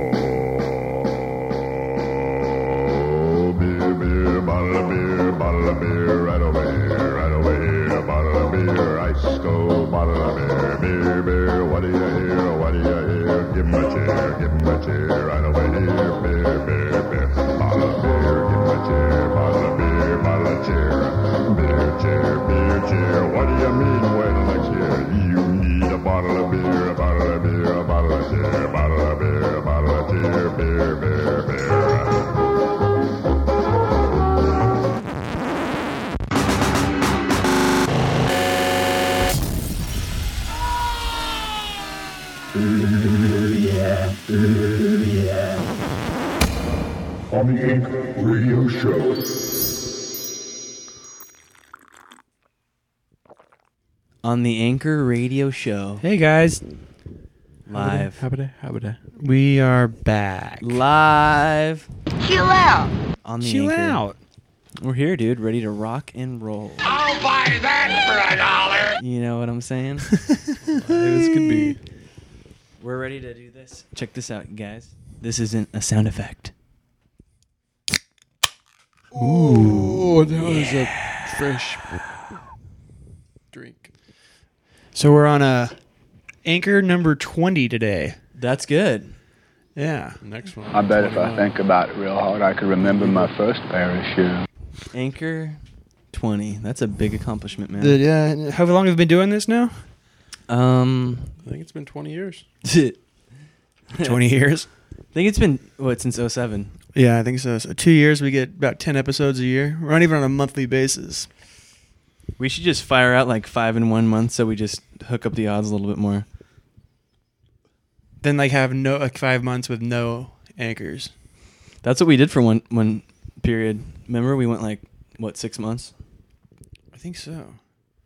Oh, On the Anchor Radio Show, Hey guys, live, Habada, habada. we are back. live. Chill out. On the Chill Anchor. out. We're here, dude, ready to rock and roll. I'll buy that for a dollar. You know what I'm saying? This could be. We're ready to do this. Check this out, guys. This isn't a sound effect. Oh, that was a fresh drink. So we're on a anchor number twenty today. That's good. Yeah. Next one. I bet if I think about it real hard, I could remember my first pair of shoes. Anchor 20. That's a big accomplishment, man. yeah. uh, how long have we been doing this now? um, I think it's been 20 years. Twenty years. I think it's been what since 07. Yeah, I think so. So two years, we get about ten episodes a year. We're not even on a monthly basis. We should just fire out like five in one month, so we just hook up the odds a little bit more. Then like have no like five months with no anchors. That's what we did for one one period. Remember, we went like what six months? I think so.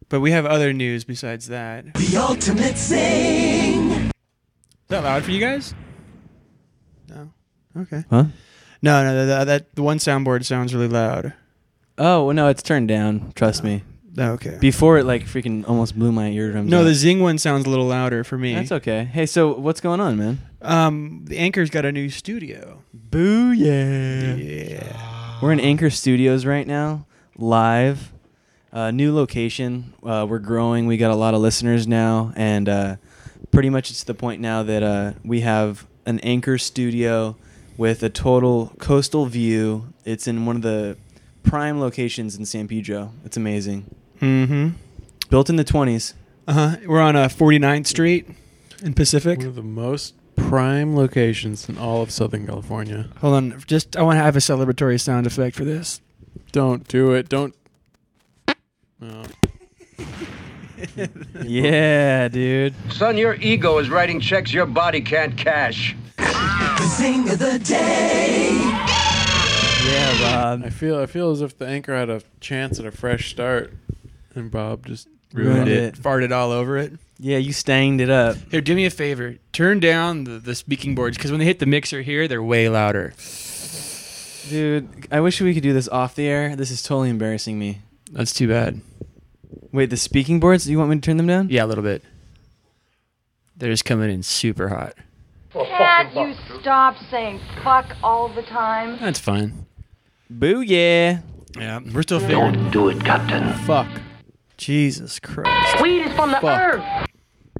But we have other news besides that. The ultimate sing. Is that loud for you guys? No. Okay. Huh? No, no, that, that the one soundboard sounds really loud. Oh well, no, it's turned down. Trust oh. me. Okay. Before it like freaking almost blew my eardrums. no, out. the Zing one sounds a little louder for me. That's okay. Hey, so what's going on, man? Um, the Anchor's got a new studio. Boo yeah! Yeah. We're in Anchor Studios right now, live. Uh, new location. Uh, we're growing. We got a lot of listeners now, and uh, pretty much it's to the point now that uh, we have an Anchor Studio with a total coastal view. It's in one of the prime locations in San Pedro. It's amazing. Mm-hmm. Built in the 20s. Uh huh. We're on uh, 49th Street in Pacific. One of the most prime locations in all of Southern California. Hold on. Just I want to have a celebratory sound effect for this. Don't do it. Don't. Oh. Yeah, dude. Son, your ego is writing checks your body can't cash. The sing of the day. Yeah, Bob. I feel I feel as if the anchor had a chance at a fresh start, and Bob just Ruined ruined it. it. Farted all over it. Yeah, you stained it up. Here, do me a favor. Turn down the, the speaking boards because when they hit the mixer here, they're way louder. Dude, I wish we could do this off the air. This is totally embarrassing me. That's too bad. Wait, the speaking boards? Do you want me to turn them down? Yeah, a little bit. They're just coming in super hot. Can't you stop saying fuck all the time? That's fine. Boo yeah. Yeah, we're still figuring. Don't do it, Captain. Fuck. Jesus Christ. Weed is from the Fuck. earth.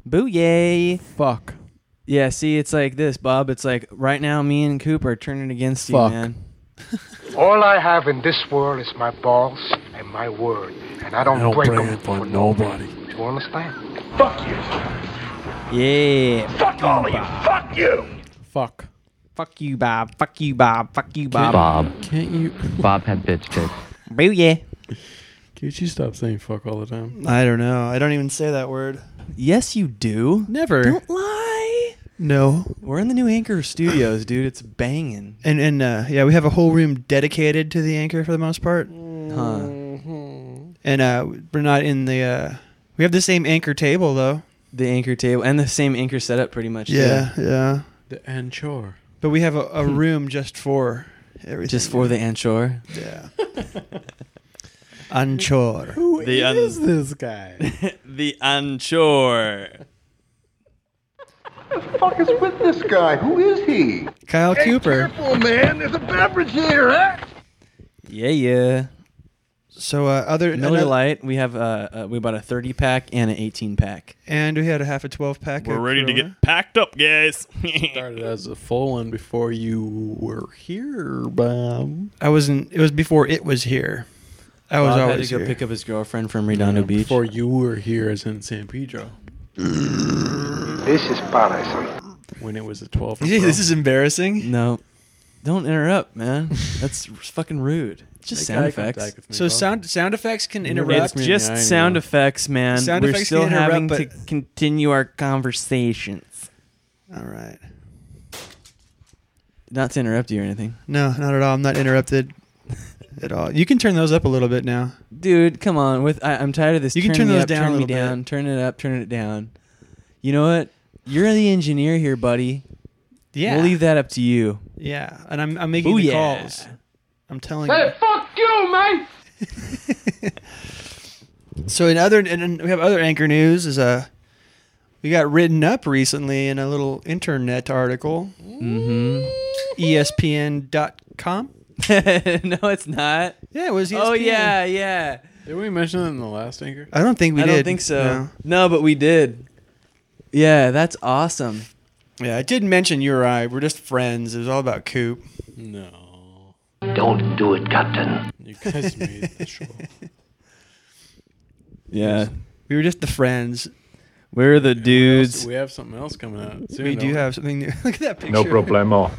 Boo yay. Fuck. Yeah, see, it's like this, Bob. It's like right now, me and Coop are turning against you, Fuck. man. All I have in this world is my balls and my word, and I don't, I don't break break them for for nobody. nobody. You understand? Fuck you. Yeah. Fuck all of you. Fuck you. Fuck. Fuck you, Bob. Fuck you, Bob. Fuck you, Bob. Bob. Can't you? Bob had bitch tits. Boo yeah. Can't you stop saying fuck all the time? I don't know. I don't even say that word. Yes, you do. Never. Don't lie. No. We're in the new Anchor Studios, dude. It's banging. And and uh, yeah, we have a whole room dedicated to the anchor for the most part. Huh. And uh, we're not in the. Uh, we have the same anchor table though. The anchor table and the same anchor setup, pretty much. too. Yeah, yeah. The anchor. But we have a, a room just for everything. Just for the anchor. yeah. Anchor. Who The un- is this guy? the anchor. the fuck is with this guy? Who is he? Kyle Cooper. Careful, man. There's a beverage here, huh? Yeah, yeah. So uh, other Miller another- Lite. We have uh, uh, we bought a 30 pack and an 18 pack. and we had a half a twelve pack. We're of ready to get packed up, guys. Started as a full one before you were here, Bob. I wasn't. It was before it was here. I was Bob had to go here. pick up his girlfriend from Redondo Beach. Before you were here, as in San Pedro, This is paradise. when it was a 12. this is embarrassing. No, don't interrupt, man. That's fucking rude. It's just Make sound eye effects. contact with me, So Bob. sound sound effects can You're interrupt. It's me, just I know. sound effects, man. Sound We're effects still can interrupt, having but- to continue our conversations. All right. Not to interrupt you or anything. No, not at all. I'm not interrupted at all. You can turn those up a little bit now. Dude, come on. With I, I'm tired of this. You can turn turn those up, down a turn me little bit. turn it up, turn it down. You know what? You're the engineer here, buddy. Yeah. We'll leave that up to you. Yeah, and I'm I'm making the Booyah. calls. I'm telling you. Hey, fuck you, man! So in other and we have other anchor news is uh we got written up recently in a little internet article. Mm-hmm. ESPN.com. no, it's not. Yeah, it was ESPN. Oh yeah, yeah. Did we mention it in the last anchor? I don't think we did. I did. don't think so. No. No. but we did. Yeah, that's awesome. Yeah, I did mention you or I. We're just friends. It was all about Coop. No. Don't do it, Captain. You guys made the show. Yeah, We were just the friends. We're the We dudes. We have something else coming out. Soon, we do don't have something new. Look at that picture. No problemo.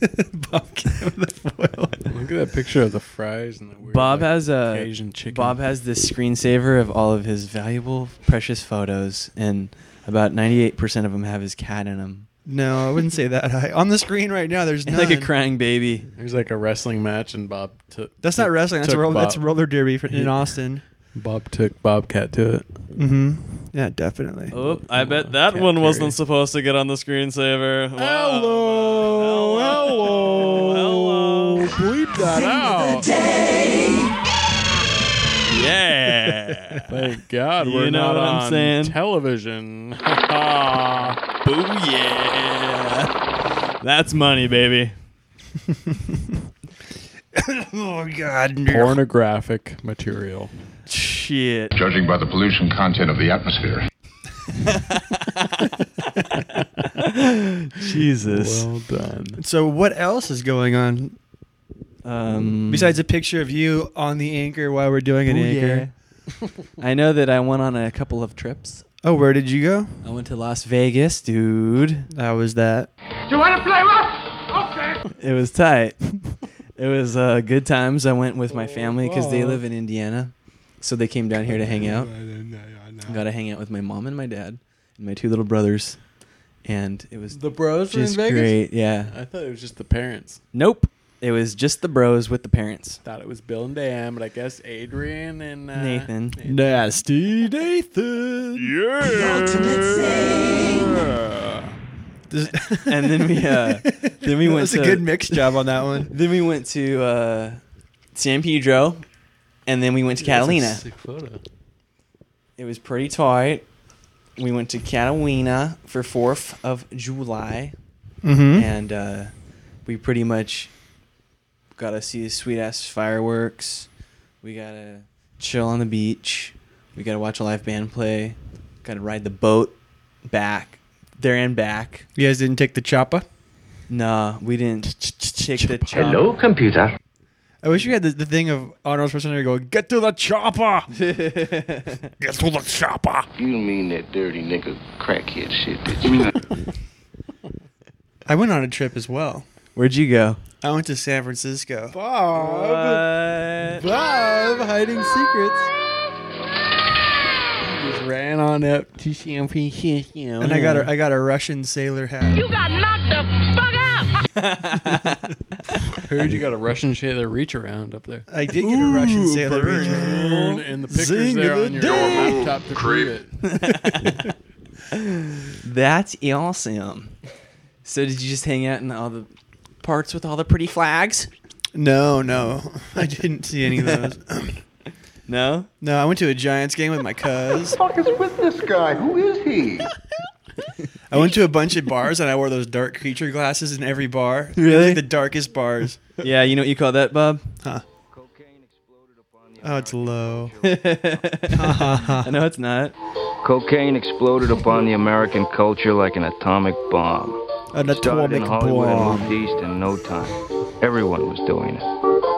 Pumpkin with the foil. Look at that picture of the fries and the weird, Bob like, has a Asian chicken. Bob has this screensaver of all of his valuable, precious photos, and about 98% of them have his cat in them. No, I wouldn't say that high. On the screen right now, there's none. like a crying baby. There's like a wrestling match, and Bob took. That's not wrestling. That's took roller, Bob, that's roller derby for, in Austin. Bob took Bobcat to it. Mm-hmm. Yeah, definitely. Oh, I bet that Cat one Perry. wasn't supposed to get on the screensaver. Hello, hello, bleep that out. Yeah. Thank God we're know not what I'm on saying? television. Booyah. That's money, baby. oh God. Pornographic material. Shit. Judging by the pollution content of the atmosphere. Jesus. Well done. So what else is going on Um, besides a picture of you on the anchor while we're doing an anchor? I know that I went on a couple of trips. Oh, where did you go? I went to Las Vegas, dude. How was that? Do you want to play rough? Okay. It was tight. it was uh, good times. I went with my family because they live in Indiana, so they came down here to hang out. Got to hang out with my mom and my dad and my two little brothers, and it was The bros were in just Vegas. great. Yeah. I thought it was just the parents. Nope. It was just the bros with the parents. Thought it was Bill and Dan, but I guess Adrian and uh, Nathan. Nasty Nathan. and then we uh, then we went That's to a good mix job on that one. Then we went to uh, San Pedro, and then we went to Catalina. Sick photo. It was pretty tight. We went to Catalina for Fourth of July, Mm-hmm. and uh, we pretty much got to see the sweet ass fireworks. We got to chill on the beach. We got to watch a live band play. Got to ride the boat back there and back. You guys didn't take the choppa? Nah, we didn't take the chop. Hello, computer. I wish you had the, the thing of Arnold Schwarzenegger going, "Get to the chopper." Get to the chopper. You mean that dirty nigga crackhead shit that you I went on a trip as well. Where'd you go? I went to San Francisco. What? Bob hiding secrets. Just ran on up to San Francisco. And I got a I got a Russian sailor hat. You got knocked the fuck out! Heard you got a Russian sailor reach around up there. I did get a Russian sailor reach. And, and the pictures Zing there the on your day. laptop to prove it. That's awesome. So did you just hang out in all the parts with all the pretty flags? No, no, I didn't see any of those. No. no, I went to a Giants game with my cuz. fuck is with this guy? Who is he? I went to a bunch of bars and I wore those dark creature glasses in every bar. Really? Like the darkest bars. Yeah, you know what you call that, Bob? Huh. Oh, it's low. no, it's not. Cocaine exploded upon the American culture like an atomic bomb. An Started in atomic Hollywood bomb. and moved east in no time. Everyone was doing it.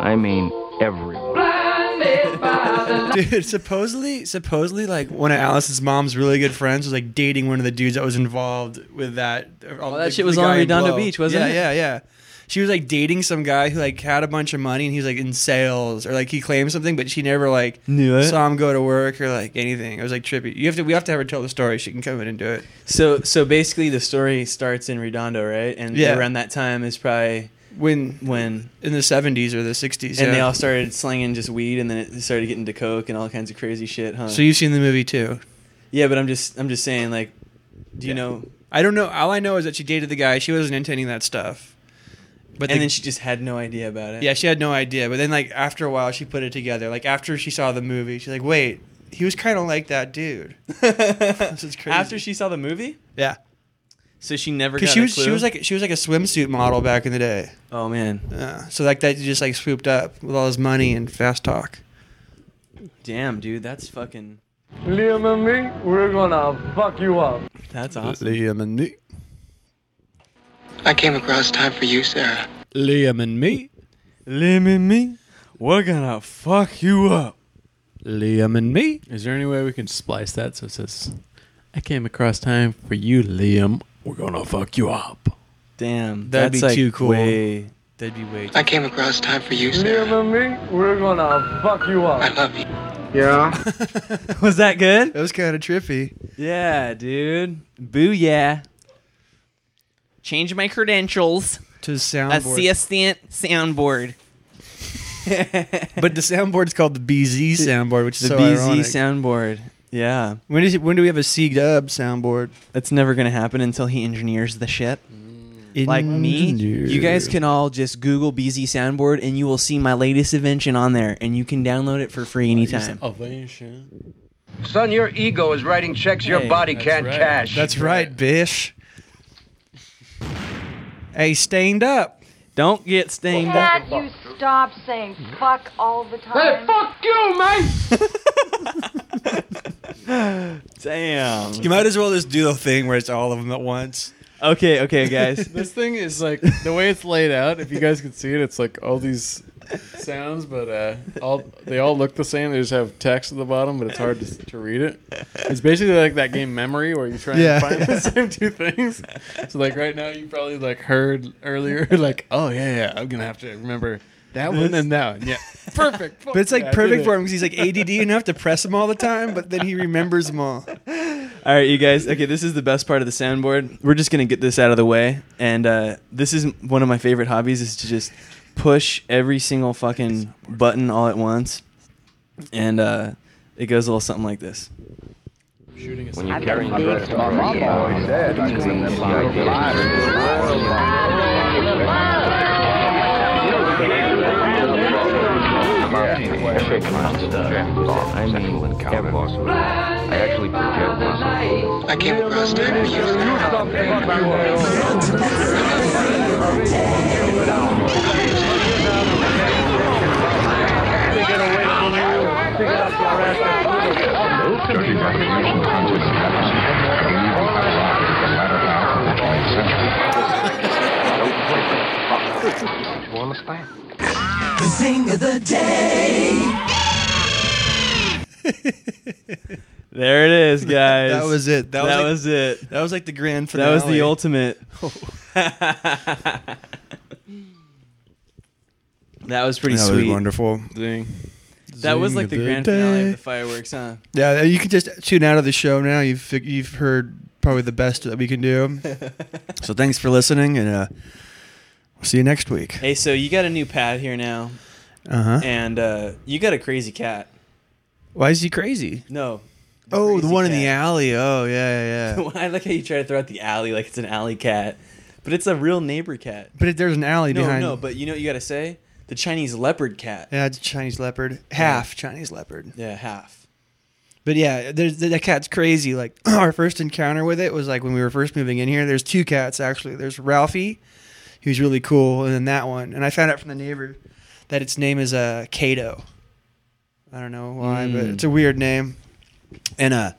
I mean, everyone. Dude, supposedly, supposedly, like one of Alice's mom's really good friends was like dating one of the dudes that was involved with that. Uh, oh, that shit was on Redondo Beach, wasn't yeah, it? Yeah, yeah, She was like dating some guy who like had a bunch of money and he was like in sales or like he claimed something, but she never like Knew it? saw him go to work or like anything. It was like trippy. You have to, we have to have her tell the story. She can come in and do it. So, so basically, the story starts in Redondo, right? And Yeah. around that time is probably When when, in the seventies or the sixties, and yeah. they all started slinging just weed, and then it started getting to coke and all kinds of crazy shit, huh? So you've seen the movie too? yeah, but I'm just, I'm just saying, like, do you know? I don't know. All I know is that she dated the guy. She wasn't into any of that stuff. But and the- then she just had no idea about it. Yeah, she had no idea. But then, like after a while, she put it together. Like after she saw the movie, she's like, "Wait, he was kind of like that dude." this is crazy. After she saw the movie, yeah, so she never got because she a was she was like she was like a swimsuit model back in the day. oh man, Yeah, so like that just like swooped up with all his money and fast talk. damn, dude, that's fucking, Liam and me, we're gonna fuck you up. that's awesome. Liam and me. I came across time for you, Sarah. Liam and me. Liam and me, we're gonna fuck you up. Liam and me. Is there any way we can splice that so it says, I came across time for you, Liam. We're gonna fuck you up. Damn, That'd that's be like too cool. Way, That'd be way. I came across time for you, Sarah. Liam and me, we're gonna fuck you up. I love you. Yeah. was that good? That was kind of trippy. Yeah, dude. Boo yeah. Change my credentials. To the soundboard. assistant soundboard. but the soundboard's called the BZ soundboard, which is The so BZ ironic. soundboard. Yeah. When is it, when do we have a C Dub soundboard? That's never going to happen until he engineers the shit. Mm. Like me, you guys can all just Google BZ soundboard and you will see my latest invention on there and you can download it for free anytime. Ovation. Son, your ego is writing checks your Hey, body that's can't right. cash. That's right, bish. Hey, stained up. Don't get stained up. Can't you stop saying fuck all the time? fuck you, mate! Damn. You might as well just do the thing where it's all of them at once. Okay, okay, guys. This thing is like the way it's laid out. If you guys can see it, it's like all these sounds, but uh, all they all look the same. They just have text at the bottom, but it's hard to, to read it. It's basically like that game memory where you try Yeah. and find the same two things. So like right now, you probably like heard earlier, like oh yeah, yeah, I'm gonna have to remember that one and that one. Yeah, perfect. But it's like Yeah, I did perfect it. for him because he's like ADD enough to press them all the time, but then he remembers them all. All right, you guys. Okay, this is the best part of the soundboard. We're just gonna get this out of the way, and uh, this is one of my favorite hobbies: is to just push every single fucking button all at once, and uh, it goes a little something like this. When you're carrying drugs My mom always said I could remember my I mean, everyone. I actually project myself. I came across time for you, Sarah. Judging by the recent contest maps, I believe the battle line is the latter half of the 20th century. You understand? The thing of the day. There it is, guys. That was it. That, That, was, like, was it. that was like the grand finale. That was the ultimate. that was pretty That sweet. was wonderful. Thing. That was like the Zing grand the finale of the fireworks, huh? Yeah, you can just tune out of the show now. You've you've heard probably the best that we can do. so thanks for listening, and uh, we'll see you next week. Hey, so you got a new pad here now, Uh huh. and uh, you got a crazy cat. Why is he crazy? No. Oh, the crazy one in the cat. alley. Oh, yeah, yeah, yeah. I like how you try to throw out the alley like it's an alley cat, but it's a real neighbor cat. but it, there's an alley No, behind. no, but you know what you got to say? The Chinese leopard cat. yeah, it's a Chinese leopard, half Chinese leopard. Yeah, half. But yeah, there's that cat's crazy. Like our first encounter with it was like when we were first moving in here. There's two cats actually. There's Ralphie, who's really cool, and then that one. And I found out from the neighbor that its name is uh Kato. I don't know why, but Mm. it's a weird name. And uh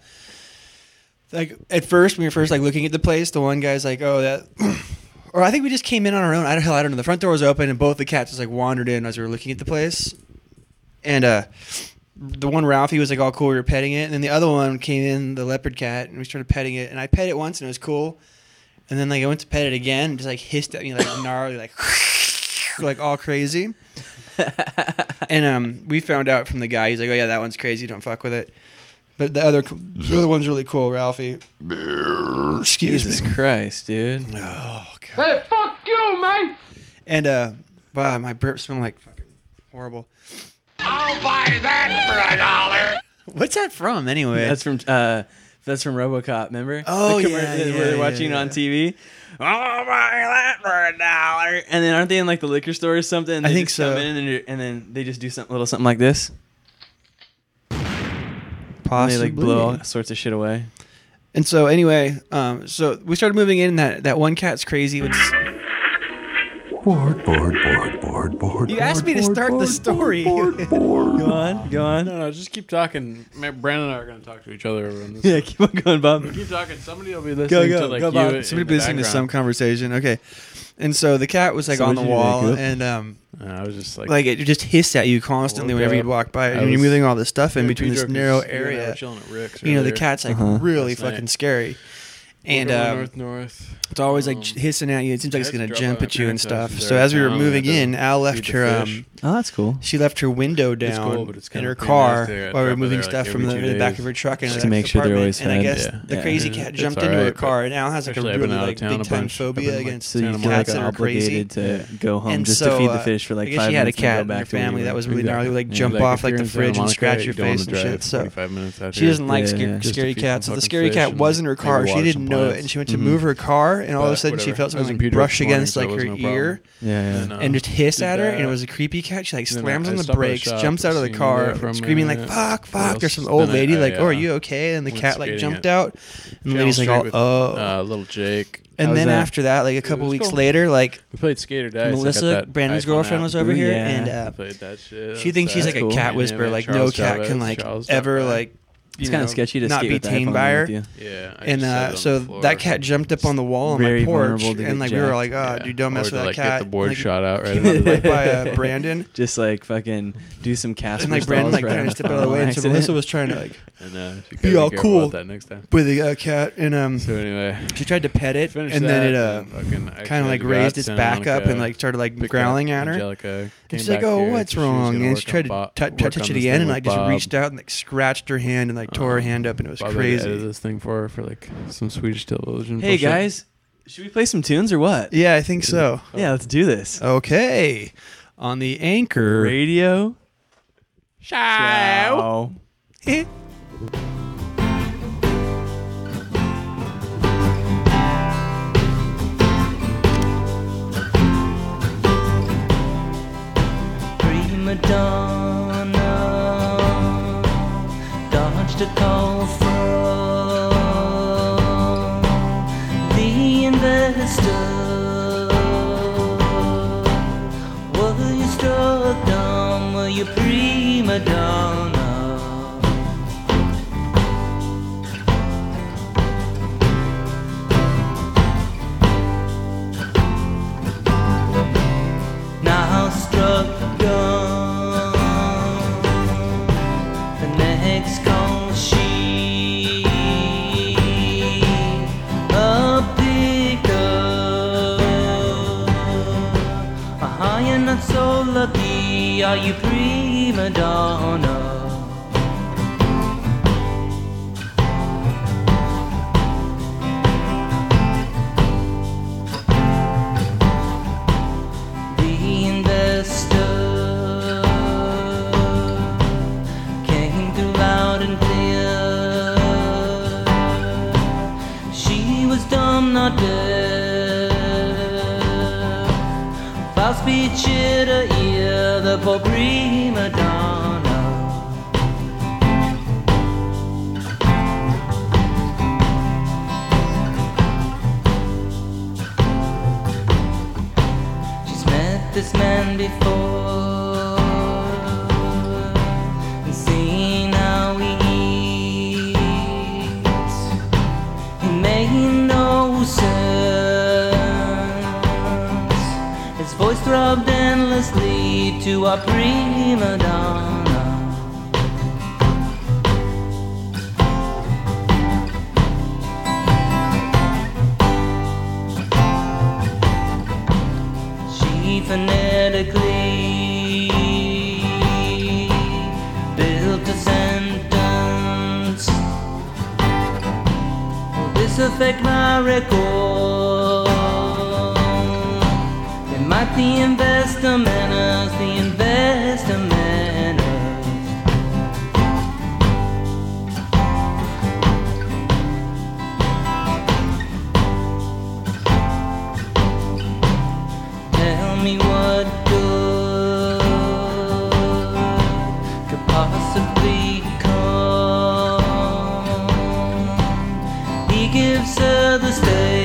like at first when we were first like looking at the place, the one guy's like, "Oh, that," or I think we just came in on our own. I don't, hell, I don't know. The front door was open, and both the cats just like wandered in as we were looking at the place. And uh, the one Ralphie was like all cool. We were petting it, and then the other one came in, the leopard cat, and we started petting it. And I pet it once, and it was cool. And then like I went to pet it again, and just like hissed at me like gnarly, like like all crazy. and um, we found out from the guy. He's like, "Oh yeah, that one's crazy. Don't fuck with it." But the other, the other one's really cool, Ralphie. Excuse Jesus me. Christ, dude. Oh Hey, fuck you, man! And uh, wow, my burp smell like fucking horrible. I'll buy that for a dollar. What's that from anyway? That's from uh, that's from RoboCop. Remember? Oh, The yeah, yeah, yeah, watching it on TV. I'll buy that for a dollar. And then aren't they in like the liquor store or something? I think so. in and, and then they just do something little something like this. Possibly. And they like blow all sorts of shit away. And so anyway, um, so we started moving in. That that one cat's crazy. It's, Board, board, board, board, board. you asked me to start the story. Go on, go on. No, no, just keep talking. Ma- Brandon and I are going to talk to each other over on this. Yeah, keep on going, Bob. Keep talking. Somebody will be listening go go to like go, you. Bob. in Somebody the be listening to some background. conversation. Okay. And so the cat was like So on what'd the you do, wall, wake and um, I was just like, like it just hissed at you constantly Woke whenever up. you'd walk by, I and you're was- moving all this stuff in between this narrow you and area. chilling at Rick's You know, the cat's like Uh-huh. really Last fucking night. scary, and um, north, north. It's always like Um, hissing at you. It seems like it's gonna drop jump at you and stuff. house So as we were in moving I had to in, Al left feed the her fish. um, Oh, that's cool. She left her window It's down cool, but it's in kinda her pretty car nice there. While we were drop by moving there, like, stuff from every the, two the back days. of her truck and Just her to make sure they're apartment. always And I fed. guess Yeah. the Yeah. crazy Yeah, cat it's jumped all into her right, car, and Al has like a actually, I've really out of like town big time bunch. I've phobia been, like, against So you Santa feel like cats that are crazy. obligated to go home And just so, to feed uh, the fish for like I guess five she had a minutes and cat go in back her to where family that were. was really gnarly, like jump off like the fridge and scratch your face and shit. So 45 minutes out she doesn't like Yeah, scar- just to scary feed cats. So the fucking scary fish cat and was in her maybe car. She water didn't some know it, plants. and she went to Mhm. move her car, and all of a But sudden she whatever. felt I was something like Pedro brush this morning, against so like it was her no problem. ear. Yeah, yeah. And, uh, and just hiss did at her, and it that. was a creepy cat. She like And then slams I on the stopped at the brakes, shop, jumps out of the seen car, that from, screaming like uh, "fuck, what fuck!" There's some old Then I- lady I, like, "Oh, are uh, you okay?" And the went cat like skating jumped at out, and the Channel lady's like, Street "Oh, with, oh." uh, little Jake. And How's then that? after that, like a couple was weeks cool. later, like We played Skater Dice. I got Melissa, that Brandon's iPhone girlfriend, app. was over Ooh, here, yeah. and I uh, played that shit. she thinks she's like cool. a cat whisperer. him Like and no Charles cat can like Charles ever like. It's kind of sketchy to not skate be with the tamed by her. with you. Yeah. I And just set it uh, on so floor. that cat jumped up on the wall on Very my porch, vulnerable to get and like we were jacked. like, "Oh, Yeah. dude, don't mess or with to, that like, cat." Get the board like, shot out right. came on up the right by uh, Brandon, Just like fucking do some cast. and like Brandon like trying to step out of the way, and so Melissa was trying to like And uh, she Be gotta all careful cool. about that next time. with the uh, cat, and um, So anyway, she tried to pet it, finished and then it uh, and fucking- kind of like raised its back up and like started like growling at her. Angelica, And came she's like, "Oh, here, what's so she was wrong?" And work she tried to on Bob- tou- touch on it again, and with like just Bob. reached out and like scratched her hand and like tore her hand up, and it was Bob had to crazy. this thing for her for like some Swedish television. Hey bullshit. guys, should we play some tunes or what? Yeah, I think so. Yeah, let's do this. Okay, on the anchor Radio. Ciao. Ciao. Eh. Prima donna dodged a call Are you prima donna? Our prima donna. She phonetically built a sentence. Will this affect my record? It might be investor manners, the investor manners. Tell me what good could possibly come. He gives her the stage.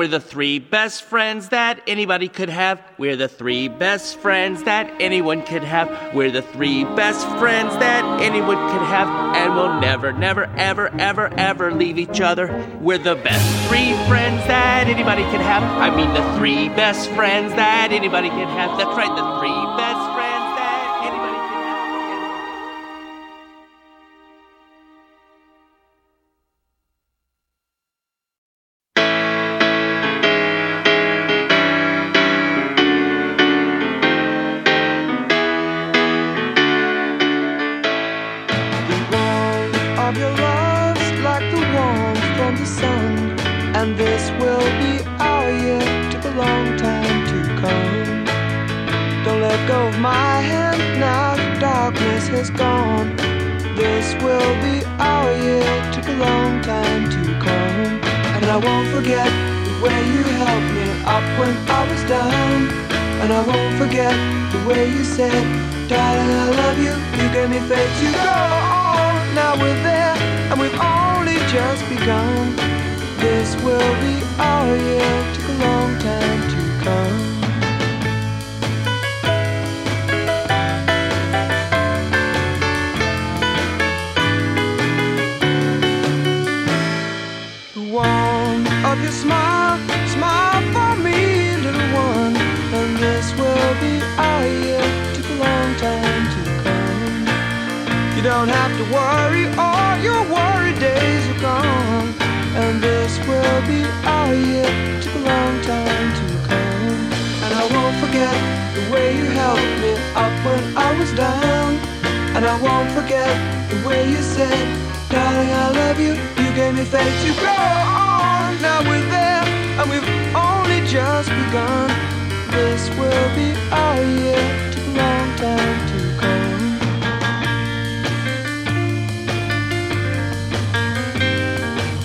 We're the three best friends that anybody could have. We're the three best friends that anyone could have. We're the three best friends that anyone could have. And we'll never, never, ever, ever, ever leave each other. We're the best three friends that anybody could have. I mean, the three best friends that anybody can have. That's right, the three best forget the way you said, Darling, I love you. You gave me faith to go on. Now we're there, and we've only just begun. This will be our year. took a long time to come. You don't have to worry, all your worry days are gone. And this will be all year. took a long time to come. And I won't forget the way you helped me up when I was down. And I won't forget the way you said, darling, I love you. You gave me faith to go on. Now we're there, and we've only just begun. This will be our year. Took a long time to come.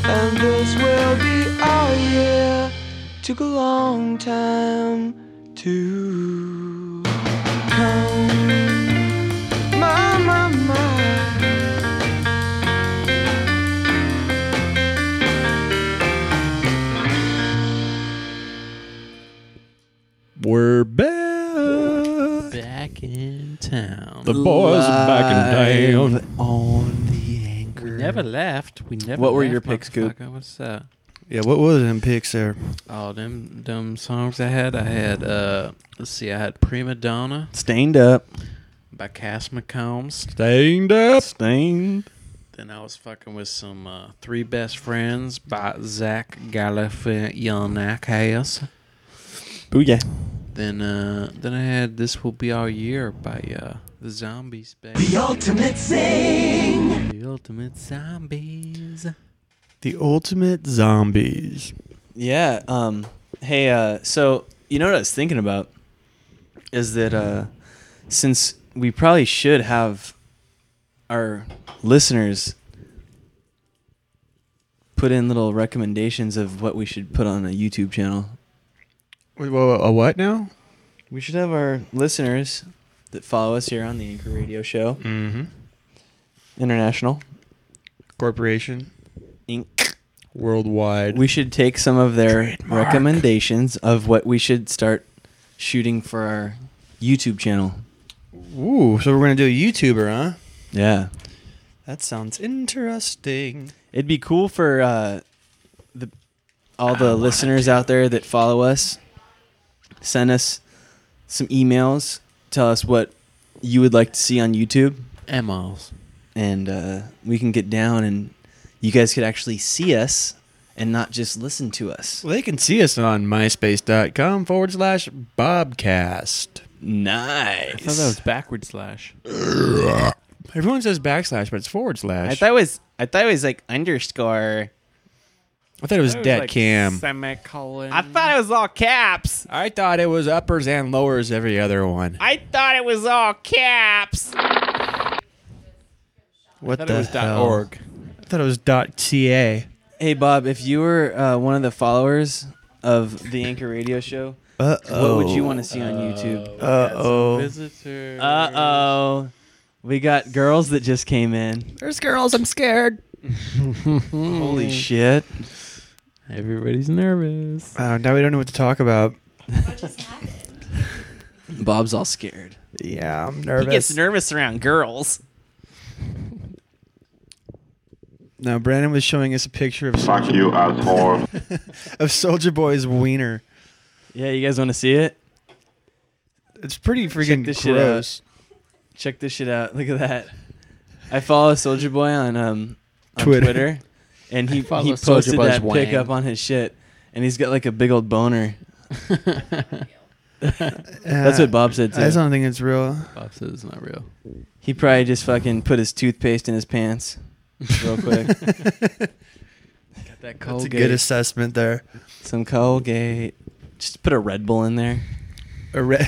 And this will be our year. Took a long time to left. We never. What were left, your picks, Coop? motherfucker. What's that? Yeah, what was them picks there? All them dumb songs I had. I had. uh Let's see. I had Prima Donna Stained up. by Cass McCombs. Stained up. Stained. Then I was fucking with some uh, Three Best Friends by Zach Galifianakis. Booyah. Then uh then I had This Will Be Our Year by uh the Zombies. Baby. The ultimate sing. The Ultimate Zombies. The ultimate zombies. Yeah. Um. Hey. Uh. So you know what I was thinking about is that uh, since we probably should have our listeners put in little recommendations of what we should put on a YouTube channel. Wait, whoa, a what now? We should have our listeners that follow us here on the Anchor Radio Show Mm-hmm. International Corporation. Inc. Worldwide. We should take some of their recommendations of what we should start shooting for our YouTube channel. Ooh, so we're gonna do a YouTuber, huh? Yeah. That sounds interesting. It'd be cool for uh, the all the listeners out there that follow us. Send us some emails. Tell us what you would like to see on YouTube, And Miles. and uh, we can get down and you guys could actually see us and not just listen to us. Well, they can see us on myspace.com forward slash Bobcast. Nice. I thought that was backward slash. Everyone says backslash, but it's forward slash. I thought it was I thought it was like underscore. I thought it was dead cam. Semicolon. I thought it was all caps. I thought it was uppers and lowers every other one. I thought it was all caps. What I thought the it was hell? .org. I thought it was .ca. Hey Bob, if you were uh, one of the followers of the Anchor Radio Show, Uh what would you want to see on YouTube? Uh oh. Visitor. Uh oh. We got girls that just came in. There's girls. I'm scared. Holy shit. Everybody's nervous. Uh, now we don't know what to talk about. Bob's all scared. Yeah, I'm nervous. He nervous. gets nervous around girls. now Brandon was showing us a picture of Fuck you, asshole. of Soulja Boy's wiener. Yeah, you guys want to see it? It's pretty freaking this shit gross. Check this shit out. Look at that. I follow Soulja Boy on um on Twitter. Twitter, and he follow he Soulja posted Boy's that pic wang. up on his shit, and he's got like a big old boner. That's what Bob said too. I don't think it's real. Bob says it's not real. He probably just fucking put his toothpaste in his pants real quick. Got that That's a good assessment there. Some Colgate. Just put a Red Bull in there. A red,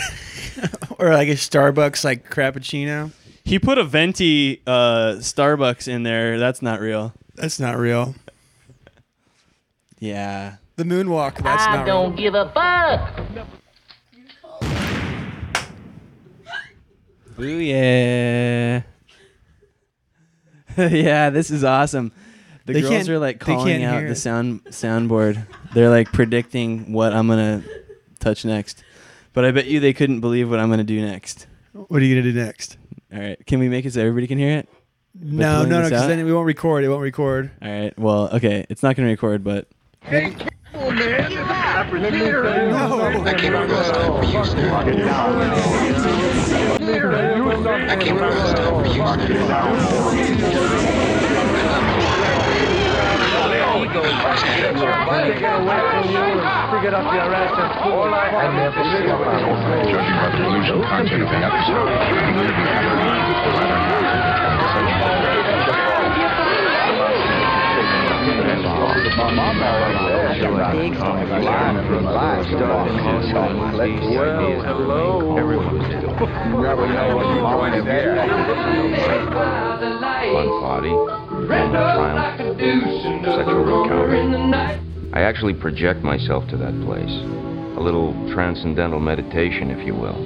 or like a Starbucks like cappuccino. He put a venti uh, Starbucks in there. That's not real. That's not real. Yeah. The moonwalk. That's I not don't real. give a fuck. Booyah. yeah, Yeah, this is awesome. The They girls are like calling out the sound soundboard. They're like predicting what I'm gonna touch next. But I bet you they couldn't believe what I'm gonna do next. What are you gonna do next? All right, can we make it so everybody can hear it? No, no, no, because then we won't record. It won't record. All right. Well, okay, it's not gonna record, but ego is like to get away from you and stick it up your ass and all I have never seen Judging by the illusion content of the episode, Sexual encounter. I actually project myself to that place. A little transcendental meditation, if you will.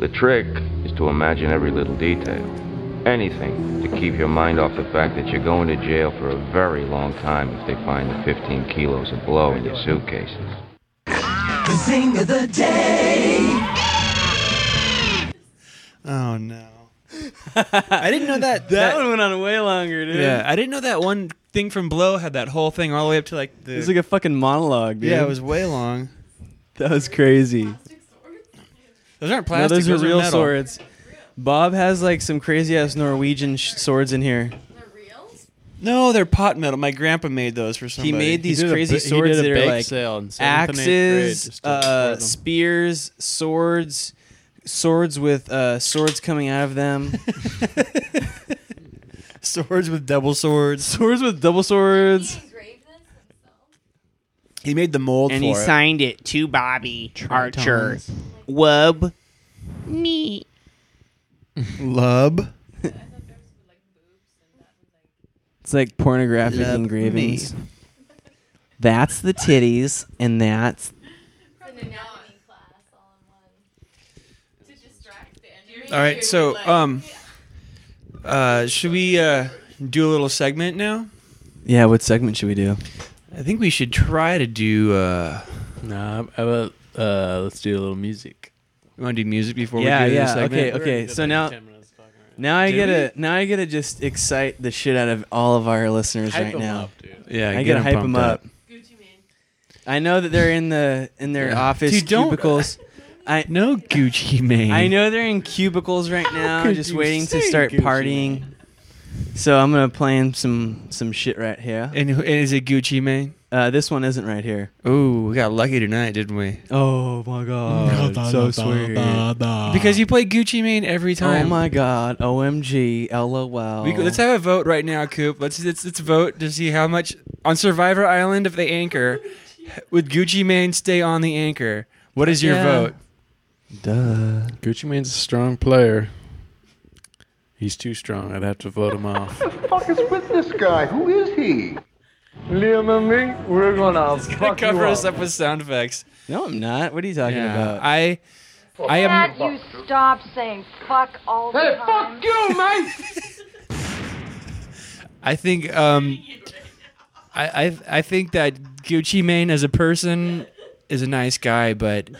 The trick is to imagine every little detail. Anything to keep your mind off the fact that you're going to jail for a very long time if they find the 15 kilos of blow in your suitcases. The thing of the day. Oh no. I didn't know that. That one went on way longer, dude. Yeah, I didn't know that one thing from Blow had that whole thing all the way up to like the. It was like a fucking monologue, dude. yeah, it was way long. That was crazy. Those aren't plastic. No, plastic. those are real metal. swords. Bob has like some crazy ass Norwegian sh- swords in here. They're real? No, they're pot metal. My grandpa made those for somebody. He made these did a crazy ba- he swords did a that are like sale in seventh and eighth grade axes, just to uh, afford them. spears, swords, swords with uh, swords coming out of them, swords with double swords. swords with double swords. He made the mold and for he it. signed it to Bobby Archer. Wub. Me. Lub. It's like pornographic Love engravings. That's the titties, and that's All right, so um, uh, should we uh do a little segment now? yeah. What segment should we do? I think we should try to do. uh Nah, how about uh, let's do a little music. We want to do music before yeah, we do yeah. the segment. Okay, okay. So now, now I Did gotta, now I gotta just excite the shit out of all of our listeners Hype right 'em now. up, dude. Yeah, I get gotta 'em hype pumped them up. up. I know that they're in the in their Yeah. office Dude, don't- cubicles. I No Gucci Mane. I know they're in cubicles right now, could just you waiting to say start Gucci partying. So I'm gonna play 'em some some shit right here. And, who- and is it Gucci Mane? Uh, this one isn't right here. Ooh, we got lucky tonight, didn't we? Oh my god, so sweet. Because you play Gucci Mane every time. Oh my god, OMG, LOL. We, let's have a vote right now, Coop. Let's, let's let's vote to see how much on Survivor Island if they anchor. Would Gucci Mane stay on the anchor? What is your Yeah. vote? Duh. Gucci Mane's a strong player. He's too strong. I'd have to vote him off. What the fuck is with this guy? Who is he? Liam and me, we're gonna fuck you Cover up. us up with sound effects. No, I'm not. What are you talking Yeah, about? I I am. Can't you stop saying fuck all the Hey, time? fuck you, man! I think um, I, I I think that Gucci Mane as a person is a nice guy, but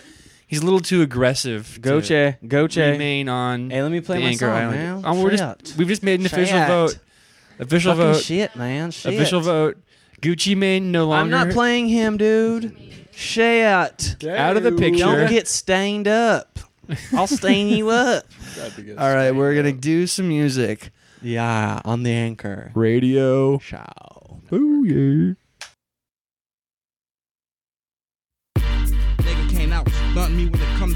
he's a little too aggressive. to Goche, Goche. Remain on. Hey, let me play the my Anchor song, Island. man. Oh, we're Shit. just we've just made an official Shit. vote. Official Fucking vote. shit, man. Shit. Official vote. Gucci Mane no longer. I'm not playing him, dude. Shit. Out of the picture. Don't get stained up. I'll stain you up. All right, we're gonna do some music. Yeah, on the anchor. Radio. Ciao. Oh yeah. Nigga can't out stunt me when it come to these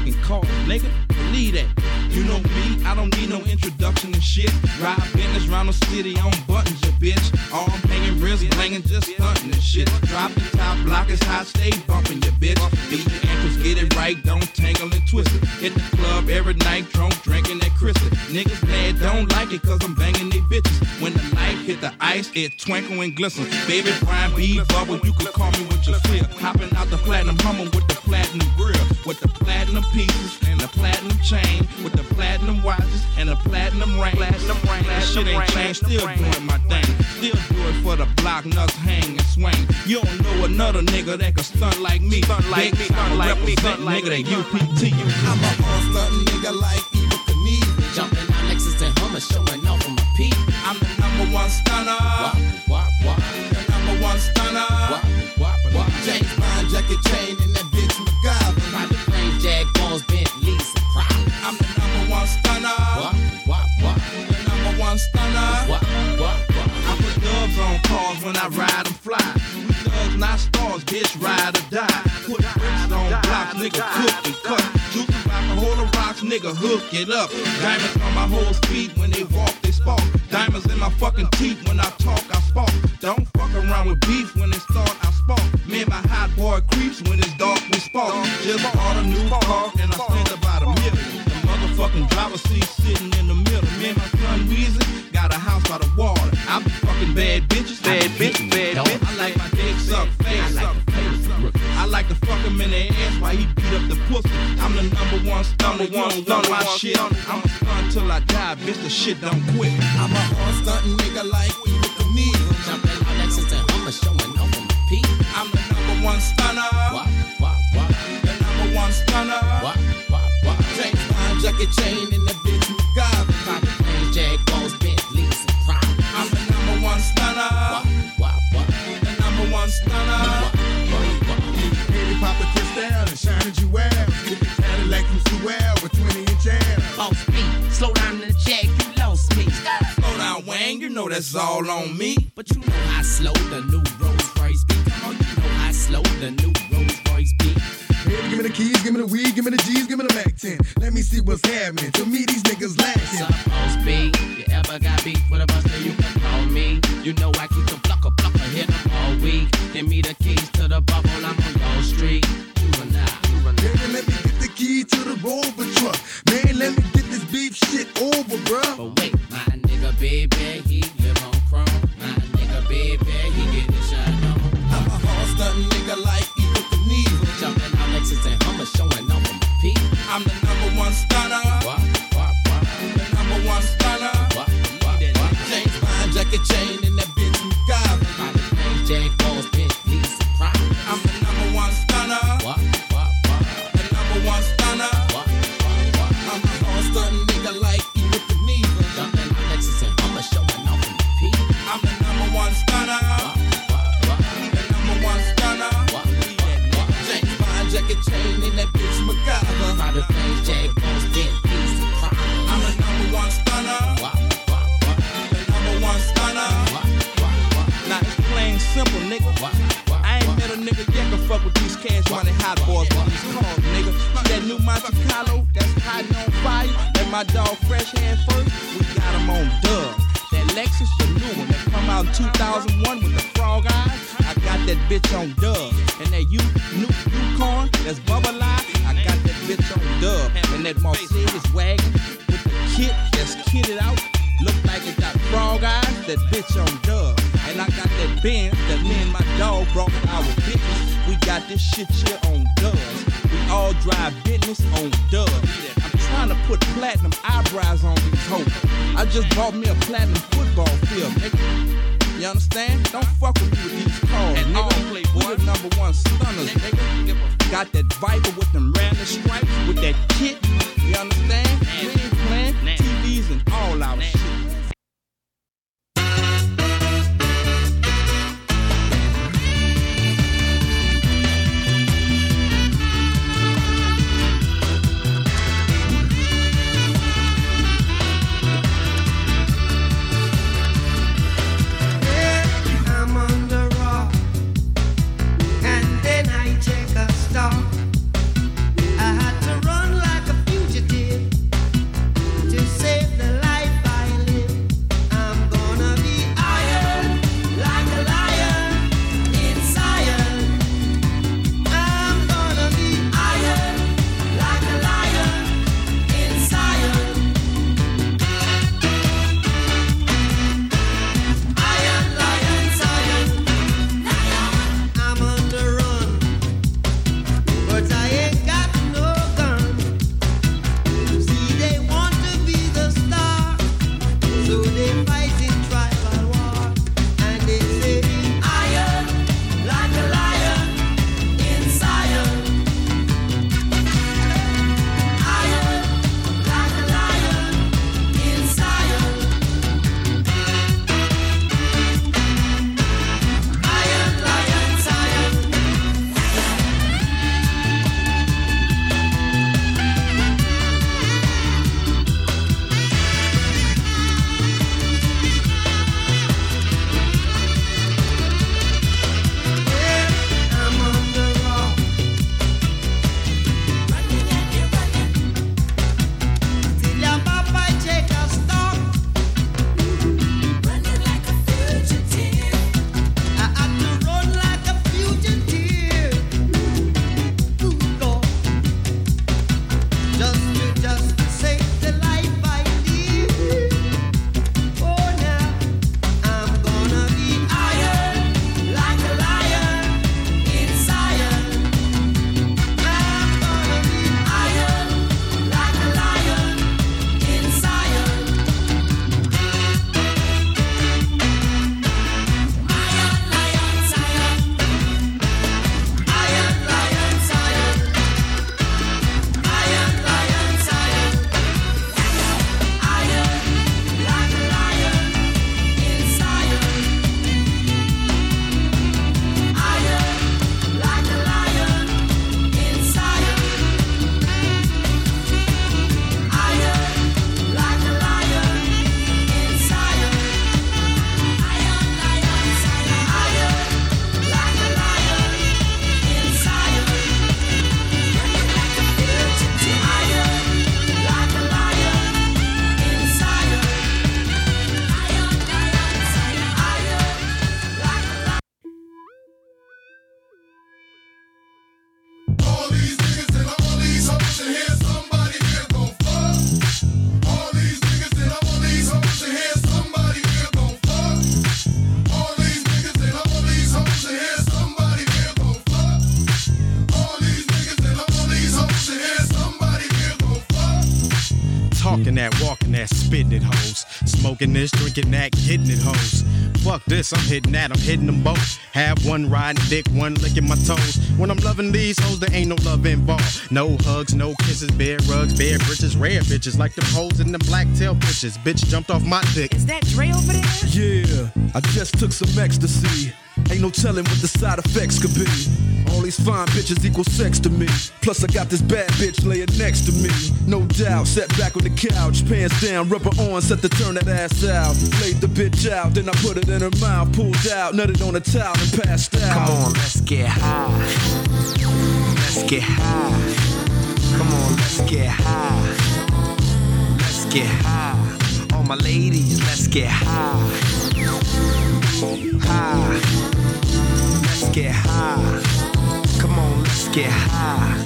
fucking cars, nigga. Believe that. You know me, I don't need no introduction and shit. Ride business round the city on buttons, ya bitch. Arm hanging, wrist blanging, just stunting and shit. Drop the top, block is hot, stay bumping, ya bitch. Beat the ankles, get it right, don't tangle and twist it. Hit the club every night, drunk, drinking that crystal. Niggas mad, don't like it, cause I'm banging they bitches. When the light hit the ice, it twinkle and glisten. Baby Brian B. Bubble, you can call me with your flip. Hopping out the platinum hummer with the platinum grill. With the platinum pieces and the platinum chain. With the platinum watches and the platinum ring. Platinum ring, that shit ain't changed, still doing my thing. Still do it for the block nuts, hang and swing. You don't know another nigga that can stunt like me. Stunt like me, stunt like me, stunt like nigga that UPT. I'm a all stunting nigga like Evel Knievel. Jumping on Lexus and Hummer, showing off on my peak. I'm the number one stunner. Wop, nigga, cook and cut. The rock, a whole of rocks, nigga, hook it up. Diamonds on my whole feet when they walk, they spark. Diamonds in my fucking teeth when I talk, I spark. Don't fuck around with beef when it start, I spark. Me and my hot boy creeps when it's dark, we spark. Just bought a new car and I spent about a million. The motherfucking driver seat sitting in the middle. Me and my son Weezy got a house by the water. I be fucking bad bitches, bad bitch, bad bitch. I like my dick suck, face suck, face suck. I like to fuck him in the ass while he beat up the pussy. I'm the number one stunner, you don't want my shit. I'm a stun till I die, bitch, the shit don't quit. I'm a hard stunting nigga like Evel Knievel. Jumping on Lexus and Hummer, showing off on my peak. I'm the number one stunner. Wah, wah, wah. The number one stunner. Wah, wah, wah. James Bond, jacket chain in the bitch down, you know that's all on me. But you know I slow the new Rolls Royce beat. Come on, you know I slow the new Rolls Royce beat. Baby, give me the keys, give me the weed, give me the G's, give me the Mac 10. Let me see what's happening. To me, these niggas lacking. What's up, boss You ever got beef with a buster, you can call me. You know I keep the blocker, blocker, hit 'em all week. Give me the keys to the bubble, I'm on your street. Juvenile. Baby, let me get the key to the Rover truck. Man, let me get this beef shit over, bruh. But wait, baby, he live on chrome. My nigga baby, he get the shot on. I'm a hard stunting nigga like Evel Knievel. Jumping out Lexus and Hummer, showing off on my peak. I'm the number one stunner. Wah, wah, wah. The number one stunner. Wah, wah, wah. James Bond jacket chain Smoking this, drinking that, getting it, hoes. Fuck this, I'm hitting that, I'm hitting them both. Have one riding dick, one licking my toes. When I'm loving these hoes, there ain't no love involved. No hugs, no kisses, bed rugs, bed britches, rare bitches like the hoes in the black tail bitches. Bitch jumped off my dick. Is that Dre over there? Yeah, I just took some ecstasy. Ain't no telling what the side effects could be. All these fine bitches equal sex to me. Plus, I got this bad bitch laying next to me. No doubt, sat back on the couch, pants down, rubber on, set to turn that ass out. Laid the bitch out, then I put it in her mouth, pulled out, nutted on a towel, and passed out. Come on, let's get high. Let's get high. Come on, let's get high. Let's get high. All my ladies, let's get high. High. Let's get high. Come on, let's get high.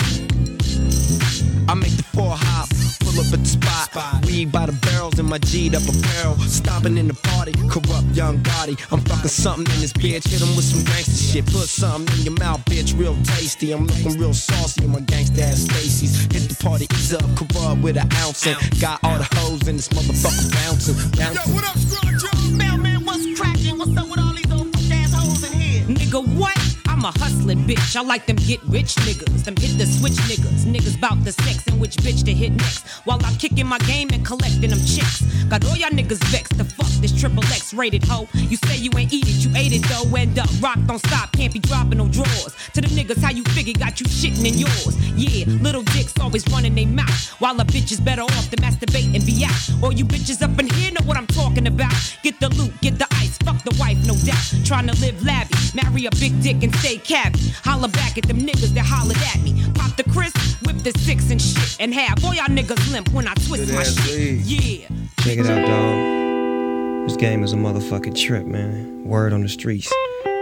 I make the four hop, pull up at the spot. Weed by the barrels in my G'd up apparel. Stopping in the party, corrupt young body. I'm fucking something in this bitch. Hit 'em with some gangster shit. Put something in your mouth, bitch, real tasty. I'm looking real saucy in my gangsta ass Stacy's. Hit the party, ease up, corrupt with an ounce. And got all the hoes in this motherfucker bouncing, bouncing. Yo, what up, Scrunch? Mailman, what's cracking? What's up with all these old ass hoes in here? Nigga, what? I'm a hustling bitch. I like them get rich niggas, them hit the switch niggas. Niggas bout the sex and which bitch to hit next. While I'm kicking my game and collecting them chicks. Got all y'all niggas vexed to fuck this triple X rated hoe. You say you ain't eat it, you ate it though. End up rock don't stop, can't be dropping no drawers. To the niggas, how you figure got you shitting in yours. Yeah, little dicks always running they mouth. While a bitch is better off to masturbate and be out. All you bitches up in here know what I'm talking about. Get the loot, get the ice, fuck the wife, no doubt. Trying to live lavish, marry a big dick and stay cabby. Holla back at them niggas that hollered at me. Pop the Chris, whip the six and shit. And have all y'all niggas limp when I twist my shit. Yeah. Check it out, dog. This game is a motherfucking trip, man. Word on the streets.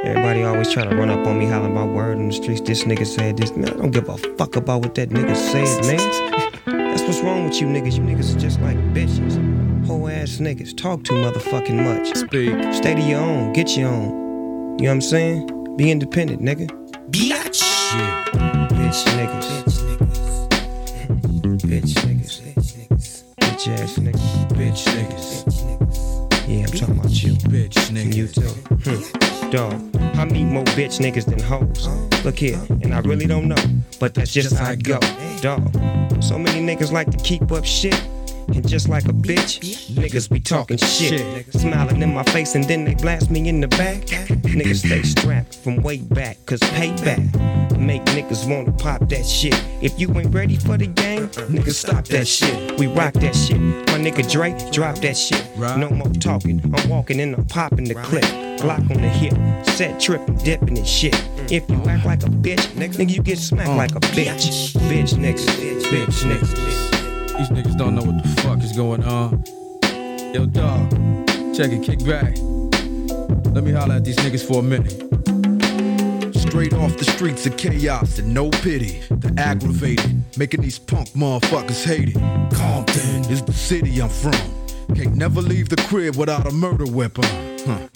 Everybody always try to run up on me hollering about word on the streets. This nigga said this. Man, I don't give a fuck about what that nigga said, man. That's what's wrong with you niggas. You niggas are just like bitches. Whole ass niggas. Talk too motherfucking much. Speak. Stay to your own. Get your own. You know what I'm saying? Be independent, nigga. Bitch. Yeah. Bitch niggas. Bitch niggas. Bitch ass niggas. Bitch niggas. Yeah, I'm talking about you. Bitch niggas. You too. Hmm. Dog, I meet more bitch niggas than hoes. Look here, and I really don't know, but that's just how I go. Dog, so many niggas like to keep up shit. And just like a bitch, niggas be talking shit. Smiling in my face and then they blast me in the back. Niggas stay strapped from way back, cause payback make niggas wanna pop that shit. If you ain't ready for the game, niggas stop that shit. We rock that shit. My nigga Drake, drop that shit. No more talking, I'm walking and I'm popping the clip. Glock on the hip, set tripping, dipping and shit. If you act like a bitch, nigga, you get smacked like a bitch. Bitch niggas, bitch niggas. These niggas don't know what the fuck is going on. Yo, dog, check it, kick back. Let me holler at these niggas for a minute. Straight off the streets of chaos and no pity. The aggravated, making these punk motherfuckers hate it. Compton is the city I'm from. Can't never leave the crib without a murder weapon. Huh.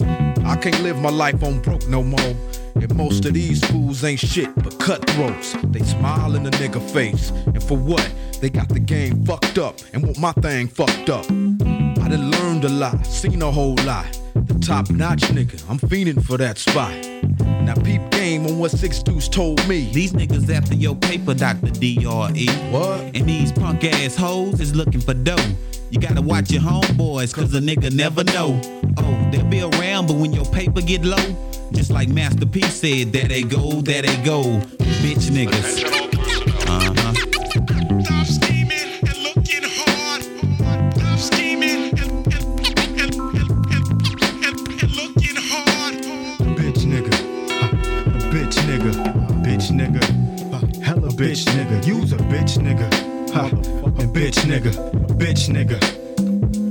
I can't live my life on broke no more. And most of these fools ain't shit but cutthroats. They smile in the nigga face. And for what? They got the game fucked up and want my thing fucked up. I done learned a lot, seen a whole lot. The top notch nigga, I'm fiending for that spot. Now peep game on what Six Deuce told me. These niggas after your paper, Dr. D.R.E. What? And these punk ass hoes is looking for dough. You gotta watch your homeboys, cause a nigga never know. Oh, they'll be around, but when your paper get low, just like Master P said, there they go, there they go. Bitch niggas. Bitch nigga. You's a bitch nigga. Ha. A bitch nigga. Bitch nigga.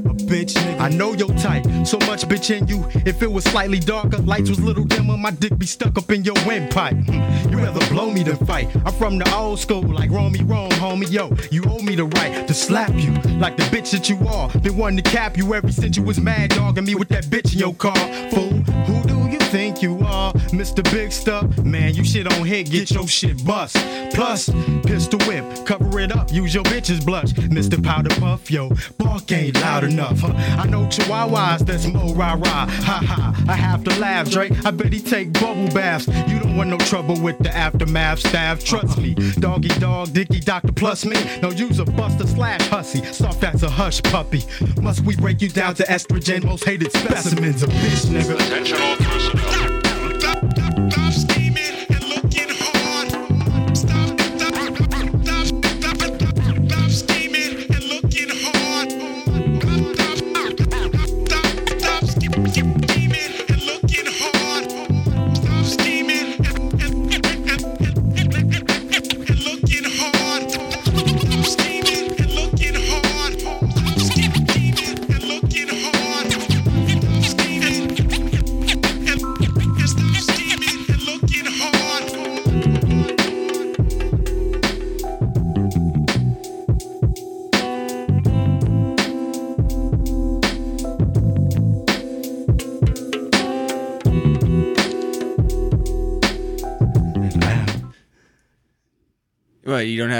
A bitch nigga. I know your type. So much bitch in you. If it was slightly darker, lights was little dimmer, my dick be stuck up in your windpipe. Hmm. You rather blow me than fight. I'm from the old school, like Romy Rome, homie. Yo, you owe me the right to slap you like the bitch that you are. Been wanting to cap you ever since you was mad dogging me with that bitch in your car. Fool, who do you think you are, Mr. Big Stuff? Man, you shit on hit, get your shit bust. Plus, pistol whip, cover it up, use your bitch's blush. Mr. Powder Puff, yo, bark ain't loud enough. Huh? I know chihuahuas that's mo rah rah. Ha ha, I have to laugh, Drake. I bet he take bubble baths. You don't want no trouble with the aftermath staff. Trust me, doggy dog, dicky doctor plus me. No use a buster slash hussy, soft as a hush puppy. Must we break you down to estrogen, most hated specimens of bitch nigga. Attention all personnel.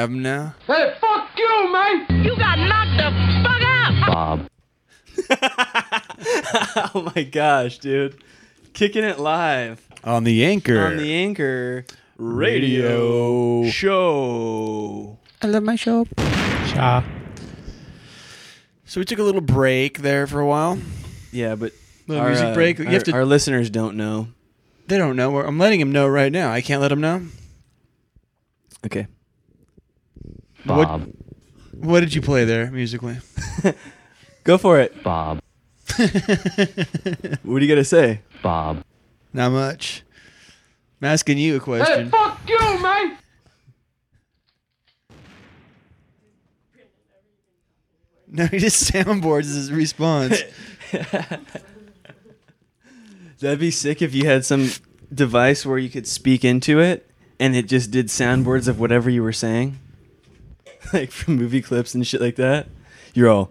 What, have them now? Hey, fuck you, man! You got knocked the fuck out! Bob. oh my gosh, dude. Kicking it live. On the anchor. On the Anchor Radio Show. I love my show. Cha. So we took a little break there for a while. Yeah, but Little our, music uh, break. You our, have to- our listeners don't know. They don't know. I'm letting them know right now. I can't let them know. Okay. What, what did you play there musically? Go for it. Bob. What are you gonna say? Bob. Not much. I'm asking you a question. Hey, question. fuck you, man! No, he just soundboards as his response. That'd be sick if you had some device where you could speak into it and it just did soundboards of whatever you were saying. like from movie clips and shit like that. You're all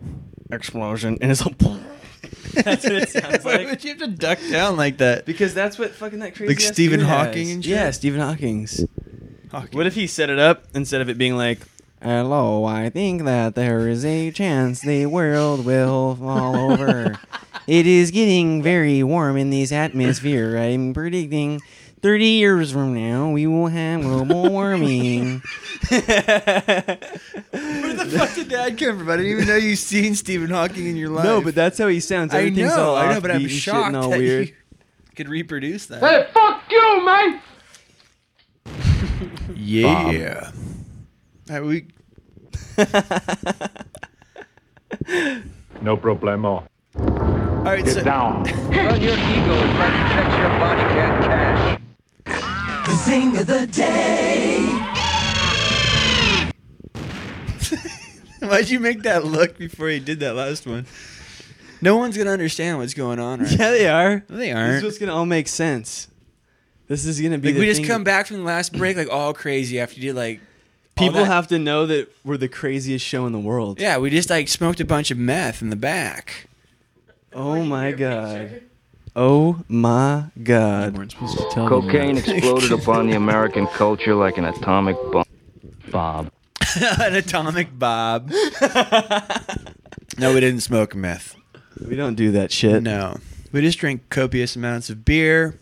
explosion and it's all That's what it sounds Why like. would you have to duck down like that? Because that's what fucking that crazy Like ass Stephen dude Hawking has. and shit? Yeah, Stephen Hawking's. Hawking. What if he set it up instead of it being like, "Hello, I think that there is a chance the world will fall over. it is getting very warm in this atmosphere. I'm predicting." 30 years from now, we will have global warming. Where the fuck did that come from? I didn't even know you seen Stephen Hawking in your life. No, but that's how he sounds. I Everything's know, all I know, but I'm and shit shocked and all that weird. you could reproduce that. Hey, fuck you, man! Yeah. All right, we No problemo. All right, Get so- down. Run your ego as much as checks your body can't cash. The thing of the day. Why'd you make that look before you did that last one? No one's gonna understand what's going on. Right Yeah, they are. No, they aren't. is what's gonna all make sense. This is gonna be. Like the we just thing come that- back from the last break like all crazy after you did like People have to know that we're the craziest show in the world. Yeah, we just like smoked a bunch of meth in the back. Oh my god. Oh my god. weren't supposed to tell Cocaine exploded upon the American culture like an atomic bomb. Bob. An atomic bob. no, we didn't smoke meth. We don't do that shit. No. We just drink copious amounts of beer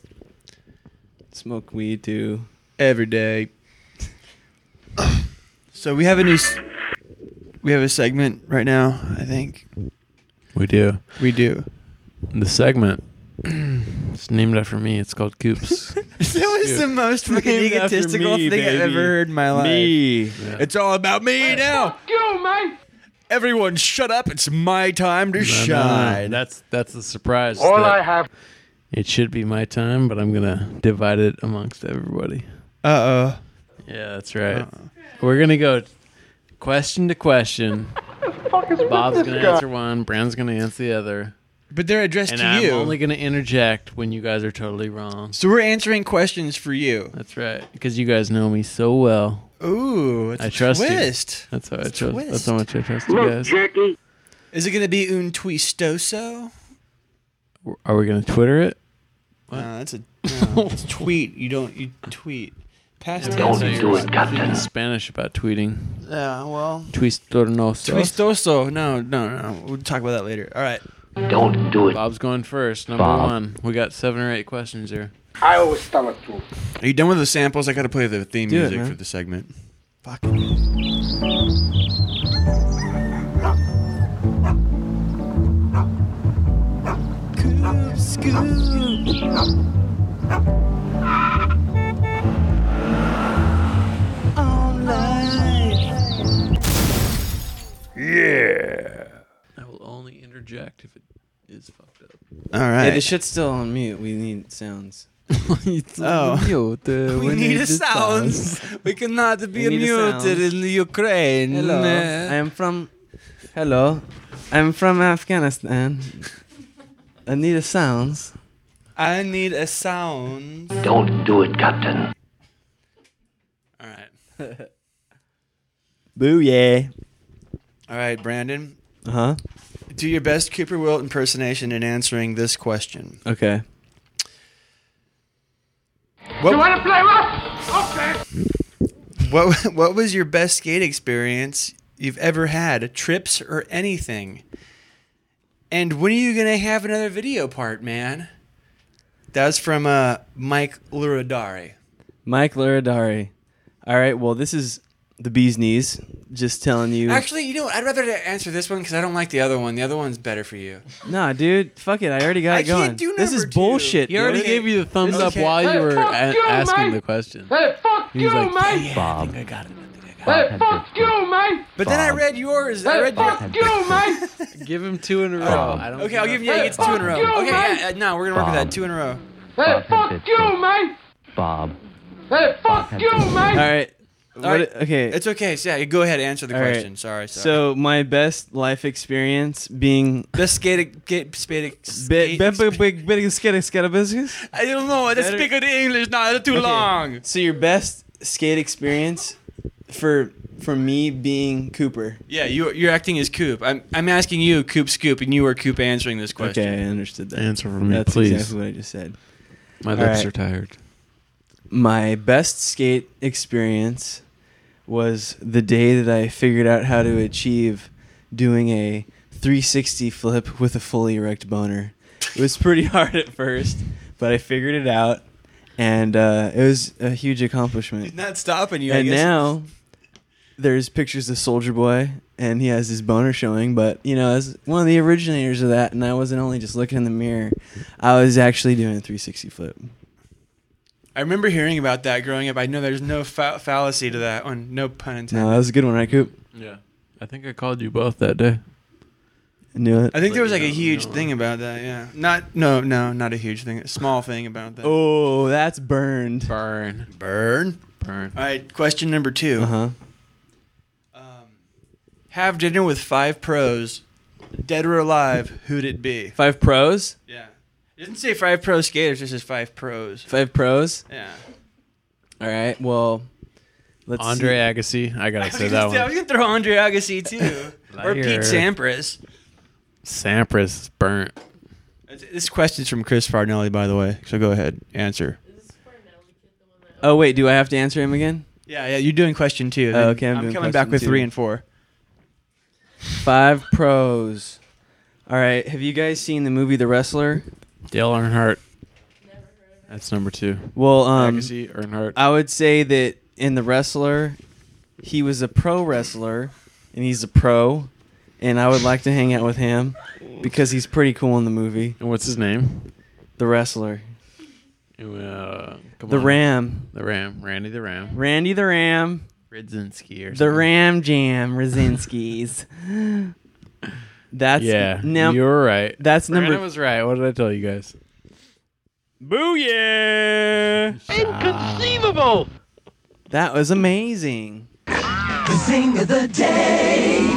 Smoke weed too. every day. So we have a new s- we have a segment right now, I think. We do. We do. The segment. it's named after me. It's called Coops. That was the most fucking Named after egotistical me, thing I've baby. ever heard in my life. Me. It's all about me now. Fuck you, man! Everyone shut up. It's my time to No, no, no. shine. That's that's the surprise. All that I have. It should be my time, but I'm gonna divide it amongst everybody. Uh oh. Yeah, that's right. We're gonna go question to question. Bob's gonna answer one. Brand's gonna answer the other. But they're addressed and to I'm you. only gonna interject when you guys are totally wrong. So we're answering questions for you. That's right, because you guys know me so well. Ooh, it's I a trust twist. you. That's how I It's a trust. That's how much I trust you guys. jerky. Is it going to be un twistoso? Are we gonna Twitter it? Uh, that's a No, it's tweet. You don't. You tweet. Past tense. Don't do it, Captain. Spanish about tweeting. Yeah. Well. Twistornoso. Twistoso. No, no, no. We'll talk about that later. All right. Don't do it. Bob's going first. Number Bob. one. We got seven or eight questions here. I always tell the truth. Are you done with the samples? I got to play the theme Do it, music man. for the segment. Fuck. Yeah. I will only interject if it is fucked up. All Hey, right. the shit's still on mute. We need sounds. Oh. we need a sound. We cannot be We need a muted sound. in the Ukraine. Hello, I am from. Hello, I'm from Afghanistan. I need a sounds. I need a sound. Don't do it, Captain. All right. Boo yeah. All right, Brandon. Uh huh. Do your best Cooper Wilt impersonation in answering this question. Okay. You want to play rough? Okay. What What was your best skate experience you've ever had? Trips or anything? And when are you gonna have another video part, man? That was from uh, Mike Luridari. Mike Luridari. All right. Well, this is the bee's knees. Just telling you. Actually, you know what? I'd rather answer this one because I don't like the other one. The other one's better for you. Nah, dude. Fuck it. I already got I it going. can't do this is number two. bullshit. He already dude. gave you the thumbs up Okay. while you Hey, were fuck a- you, asking mate. the question. Hey, fuck He you, was like, mate. Bob. Hey, fuck you, mate. But then I read yours. I Hey, read fuck you, mate. Give him two in a row. I don't Okay, I'll give you. Yeah, he gets two in a row. Fuck you, Okay, mate. yeah, uh, no, we're gonna work with that. Two in a row. Hey, fuck you, mate. Bob. Hey, fuck you, All mate. right. All What- right. okay. It's okay. So yeah, go ahead. Answer the All right. question. Sorry, sorry. So my best life experience being best skate, skate, skate, be- skate- skate business? I don't know. I just Better- speak of the English now. It's too Okay. long. So your best skate experience for for me being Cooper. Yeah, you you're acting as Coop. I'm I'm asking you, Coop Scoop, and you are Coop answering this question. Okay, I understood that. Answer for me, That's please. exactly what I just said. My All lips right. are tired. My best skate experience was the day that I figured out how to achieve doing a 360 flip with a fully erect boner. It was pretty hard at first, but I figured it out, and uh, it was a huge accomplishment. Not stopping you. I and now there's pictures of Soulja Boy, and he has his boner showing. But you know, as one of the originators of that, and I wasn't only just looking in the mirror, I was actually doing a 360 flip. I remember hearing about that growing up. I know there's no fa- fallacy to that one. No pun intended. No, that was a good one, right, Coop? Yeah. I think I called you both that day. I knew it. I think there was like a huge thing about that. Yeah. Not no no not a huge thing. A small thing about that. Oh, that's burned. Burn. Burn. Burn. All right. Question number two. Uh huh. Have dinner with five pros, dead or alive. Who'd it be? Five pros. Yeah. It doesn't say five pro skaters. It says five pros. Five pros. Yeah. All right. Well, let's Andre see. Agassi. I gotta say that say- I one. was gonna throw Andre Agassi too, or Pete Sampras. Sampras is burnt. This question's from Chris Farnelli, by the way. So go ahead, answer. Oh wait, do I have to answer him again? Yeah, yeah. You're doing question two. Oh, okay, I'm I'm, doing coming back with two. three and four. Five pros. All right. Have you guys seen the movie The Wrestler? Dale Earnhardt. That's number two. Well, um, Agassi, Earnhardt. I would say that in The Wrestler, he was a pro wrestler, and he's a pro, and I would like to hang out with him because he's pretty cool in the movie. And what's his name? The Wrestler. Uh, come The on. Ram. The Ram. Randy the Ram. Randy the Ram. Ridzinski or The. Ram Jam Rosinskis. That's yeah, now you're right. That's Brandon number was right. What did I tell you guys? Booyah! Inconceivable. That was amazing. The thing of the day.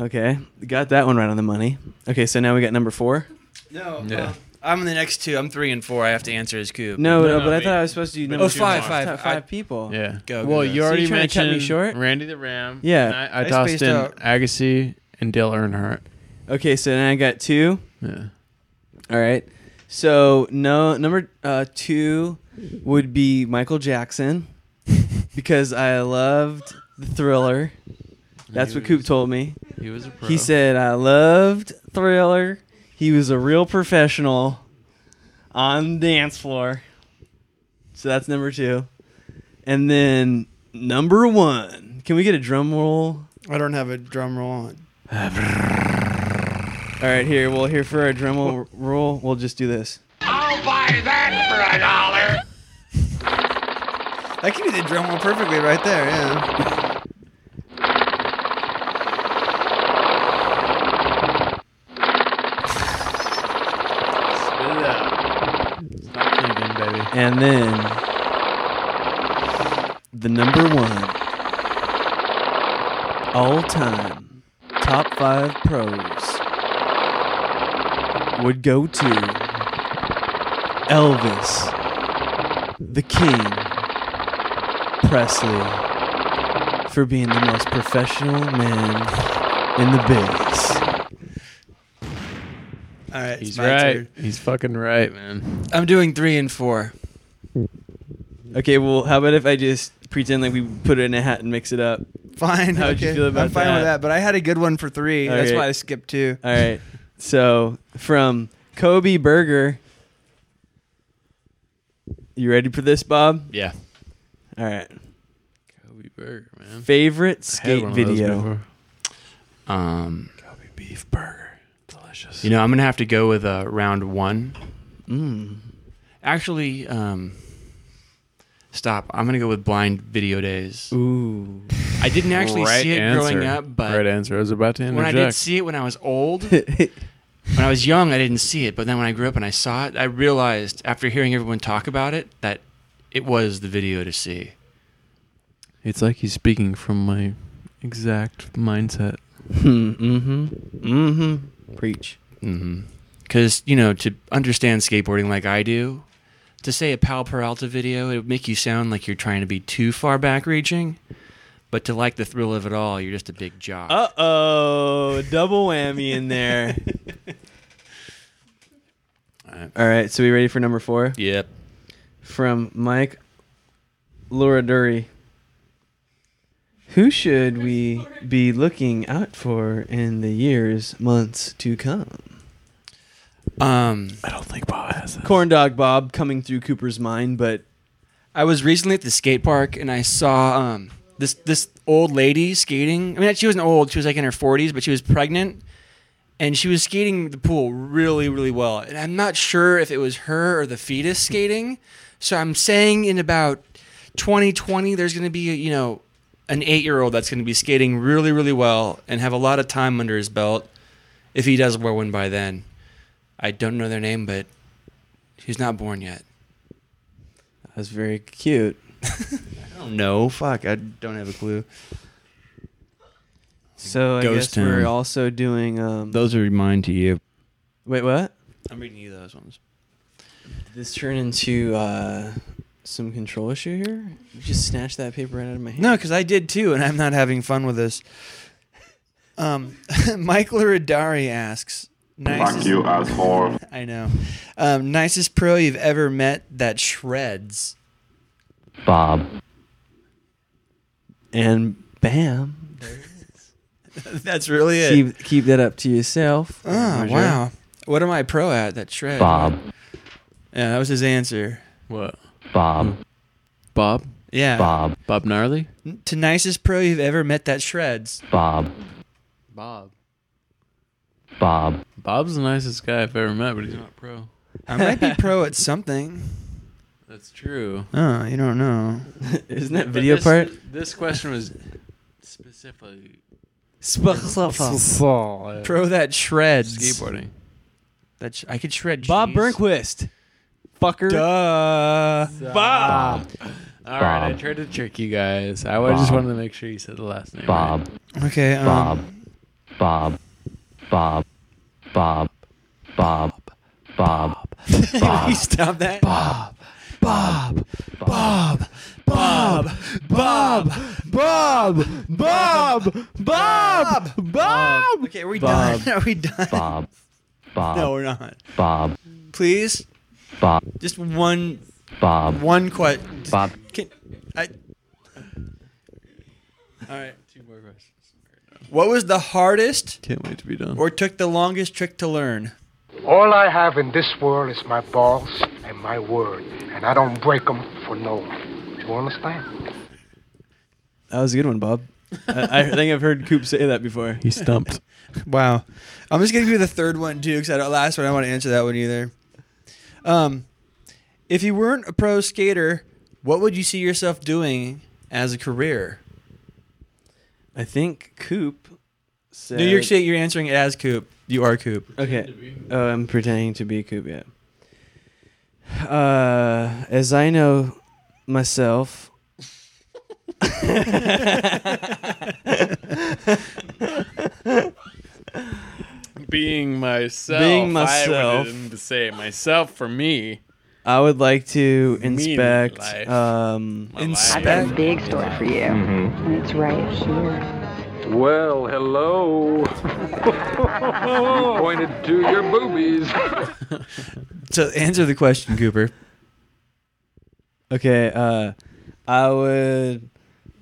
Okay, got that one right on the money. Okay, so now we got number four. No. Yeah. Um, I'm in the next two. I'm three and four. I have to answer as Coop. No, no, no, but I thought I was supposed to do Oh, number two five, five. Five, I- people. Yeah. Go, well, go, you go. So already you trying to cut me mentioned short? Randy the Ram. Yeah. And I, I, I tossed spaced in out. Agassi and Dale Earnhardt. Okay, so then I got two. Yeah. All right. So no, number uh, two would be Michael Jackson because I loved the Thriller. That's He what Coop told me. he was a pro. He said I loved Thriller. He was a real professional on the dance floor. So that's number two. And then number one. Can we get a drum roll? I don't have a drum roll on. All right, here. Well, here for our drum roll, roll we'll just do this. I'll buy that for a dollar. That could be the drum roll perfectly right there. Yeah. Spit it out. Stop thinking, baby. And then the number one all time top five pros would go to Elvis, the King Presley, for being the most professional man in the biz. All right. He's right. turn. He's fucking right, man. I'm doing three and four. Okay, well, how about if I just pretend like we put it in a hat and mix it up? Fine. How'd okay. you feel about I'm fine that? with that, but I had a good one for three. That's Okay. why I skipped two. All right. So from Kobe Burger. You ready for this, Bob? Yeah. All right. Kobe Burger, man. Favorite skate one of those video. Um, Kobe beef burger, delicious. you know, I'm gonna have to go with uh, round one. Mm. Actually, um, stop. I'm gonna go with blind video days. Ooh. I didn't actually Right see it answer. growing up, but right answer. I was about to when I interject. did see it when I was old, when I was young, I didn't see it. But then when I grew up and I saw it, I realized after hearing everyone talk about it that it was the video to see. It's like he's speaking from my exact mindset. mm-hmm. Mm-hmm. Preach. Mm-hmm. Because you know, to understand skateboarding like I do, to say a Powell Peralta video, it would make you sound like you're trying to be too far back reaching. But to like the thrill of it all, you're just a big jock. Uh oh, double whammy in there. All right, so we ready for number four? Yep. From Mike Luraduri. Who should we be looking out for in the years, months to come? Um, I don't think Bob has it. Corn Dog Bob coming through Cooper's mind, but I was recently at the skate park and I saw um, this this old lady skating. I mean, she wasn't old; she was like in her forties, but she was pregnant, and she was skating the pool really, really well. And I'm not sure if it was her or the fetus skating. So I'm saying in about 2020, there's going to be you know an eight year old that's going to be skating really, really well and have a lot of time under his belt. If he does wear one by then, I don't know their name, but she's not born yet. that's very cute. I don't know. Fuck, I don't have a clue. So I Ghost guess we're also doing. Um, Those are mine to you. wait, what? I'm reading you those ones. Did this turn into uh, some control issue here? You just snatched that paper right out of my hand. No, because I did too, and I'm not having fun with this. Um, Michael Radari asks, Fuck you, asshole. I know. Um, nicest pro you've ever met that shreds. Bob. And bam. There it is. That's really it. Keep keep that up to yourself. Oh Roger. wow! What am I pro at? That shred. Bob. Yeah, that was his answer. What? Bob. Bob? Yeah. Bob. Bob Gnarly? To nicest pro you've ever met that shreds. Bob. Bob. Bob. Bob's the nicest guy I've ever met, but he's not pro. I might be pro at something. That's true. Oh, you don't know. Isn't that But video this, part? This question was specifically Pro that shreds. skateboarding. That sh- I could shred. Bob cheese. Burnquist. Fucker. Duh. Bob. All right, I Bob. tried to trick you guys. I just Bob. wanted to make sure you said the last name. Bob. Okay. Um, Bob. Bob. Bob. Bob. Bob. Bob. Can you stop that? Bob. Bob. Bob. Bob. Bob. Bob. Bob. Bob. Bob. Okay, are we Bob. done? Are we done? Bob. Bob. No, we're not. Bob. please. Bob. Just one. Bob. One question. Bob. Can, I. All right. Two more questions. What was the hardest Can't wait to be done. or took the longest trick to learn? All I have in this world is my balls and my word, and I don't break them for no one. Do you understand? That was a good one, Bob. I, I think I've heard Coop say that before. He stumped. Wow. I'm just gonna give you the third one too, because I don't last one. I don't want to answer that one either. Um, if you weren't a pro skater, what would you see yourself doing as a career? I think Coop said. New York State, you're answering it as Coop. You are Coop. Okay. Oh, I'm pretending to be Coop. Yeah. Uh, as I know myself. Being myself. Being myself. I myself. would say myself for me. I would like to Meaning inspect. life. Um, My life. I've got a big story for you. And it's right here. Well, hello. you pointed to your boobies. So answer the question, Cooper. Okay, uh, I would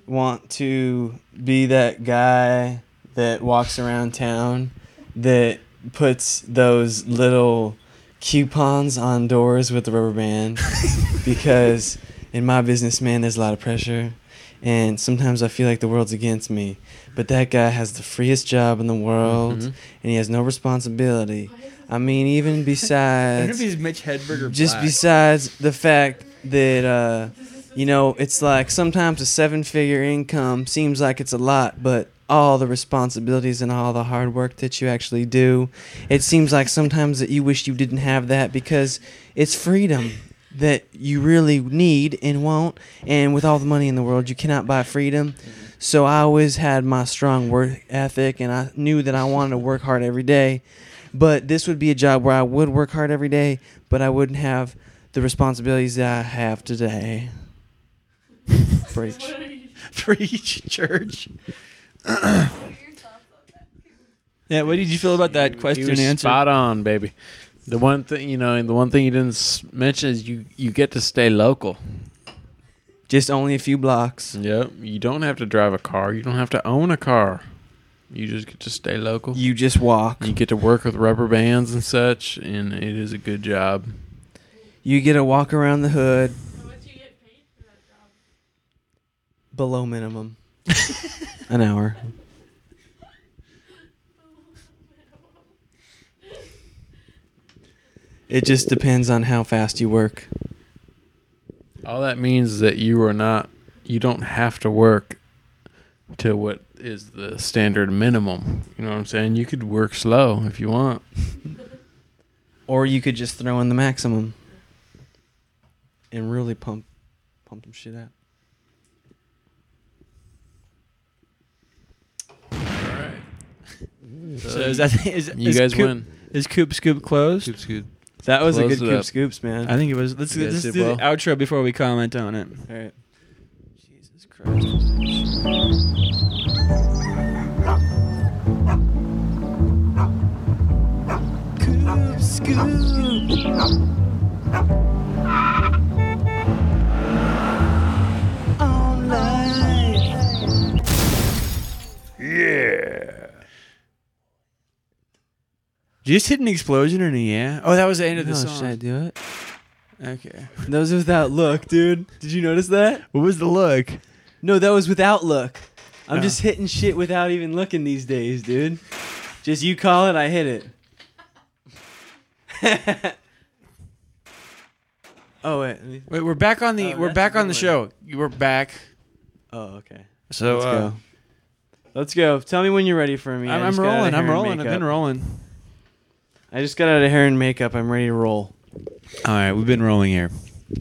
want to be that guy that walks around town that puts those little coupons on doors with the rubber band because in my business, man, there's a lot of pressure. And sometimes I feel like the world's against me. But that guy has the freest job in the world Mhm. and he has no responsibility. I mean, even besides. I don't know if he's Mitch Hedberg or Just Black. besides the fact that uh, you know it's like sometimes a seven-figure income seems like it's a lot, but all the responsibilities and all the hard work that you actually do, it seems like sometimes that you wish you didn't have that because it's freedom that you really need and want, and with all the money in the world, you cannot buy freedom. So I always had my strong work ethic, and I knew that I wanted to work hard every day. But this would be a job where I would work hard every day, but I wouldn't have the responsibilities that I have today. Preach. Preach, church. Yeah, what did you feel about that question He was and answer? spot on, baby. The one thing you know, and the one thing you didn't mention is you you get to stay local. Just only a few blocks. Yep. You don't have to drive a car. You don't have to own a car. You just get to stay local. You just walk. You get to work with rubber bands and such, and it is a good job. You get to walk around the hood. Below minimum. An hour. It just depends on how fast you work. All that means is that you are not. You don't have to work to what is the standard minimum. You know what I'm saying? You could work slow if you want. Or you could just throw in the maximum and really pump pump some shit out. So is that is, You is guys Coop, win. Is Coop Scoop closed? Coop Scoop. That was a good Coop up. Scoops, man. I think it was. Let's, You guys let's did do well. the outro before we comment on it. All right. Jesus Christ. Coop Scoop. Did you just hit an explosion or a yeah? Oh, that was the end of the No, song. should I do it? Okay. That was without look, dude. Did you notice that? What was the look? No, that was without look. I'm Oh. just hitting shit without even looking these days, dude. Just you call it, I hit it. oh wait, let me- Wait, we're back on the Oh, we're that's back a on good the show. We're back. Oh, okay. So Let's uh, go. Let's go. Tell me when you're ready for me. I I'm, I'm just got out of rolling. I'm rolling. I've been makeup. rolling. I just got out of hair and makeup. I'm ready to roll. All right, we've been rolling here.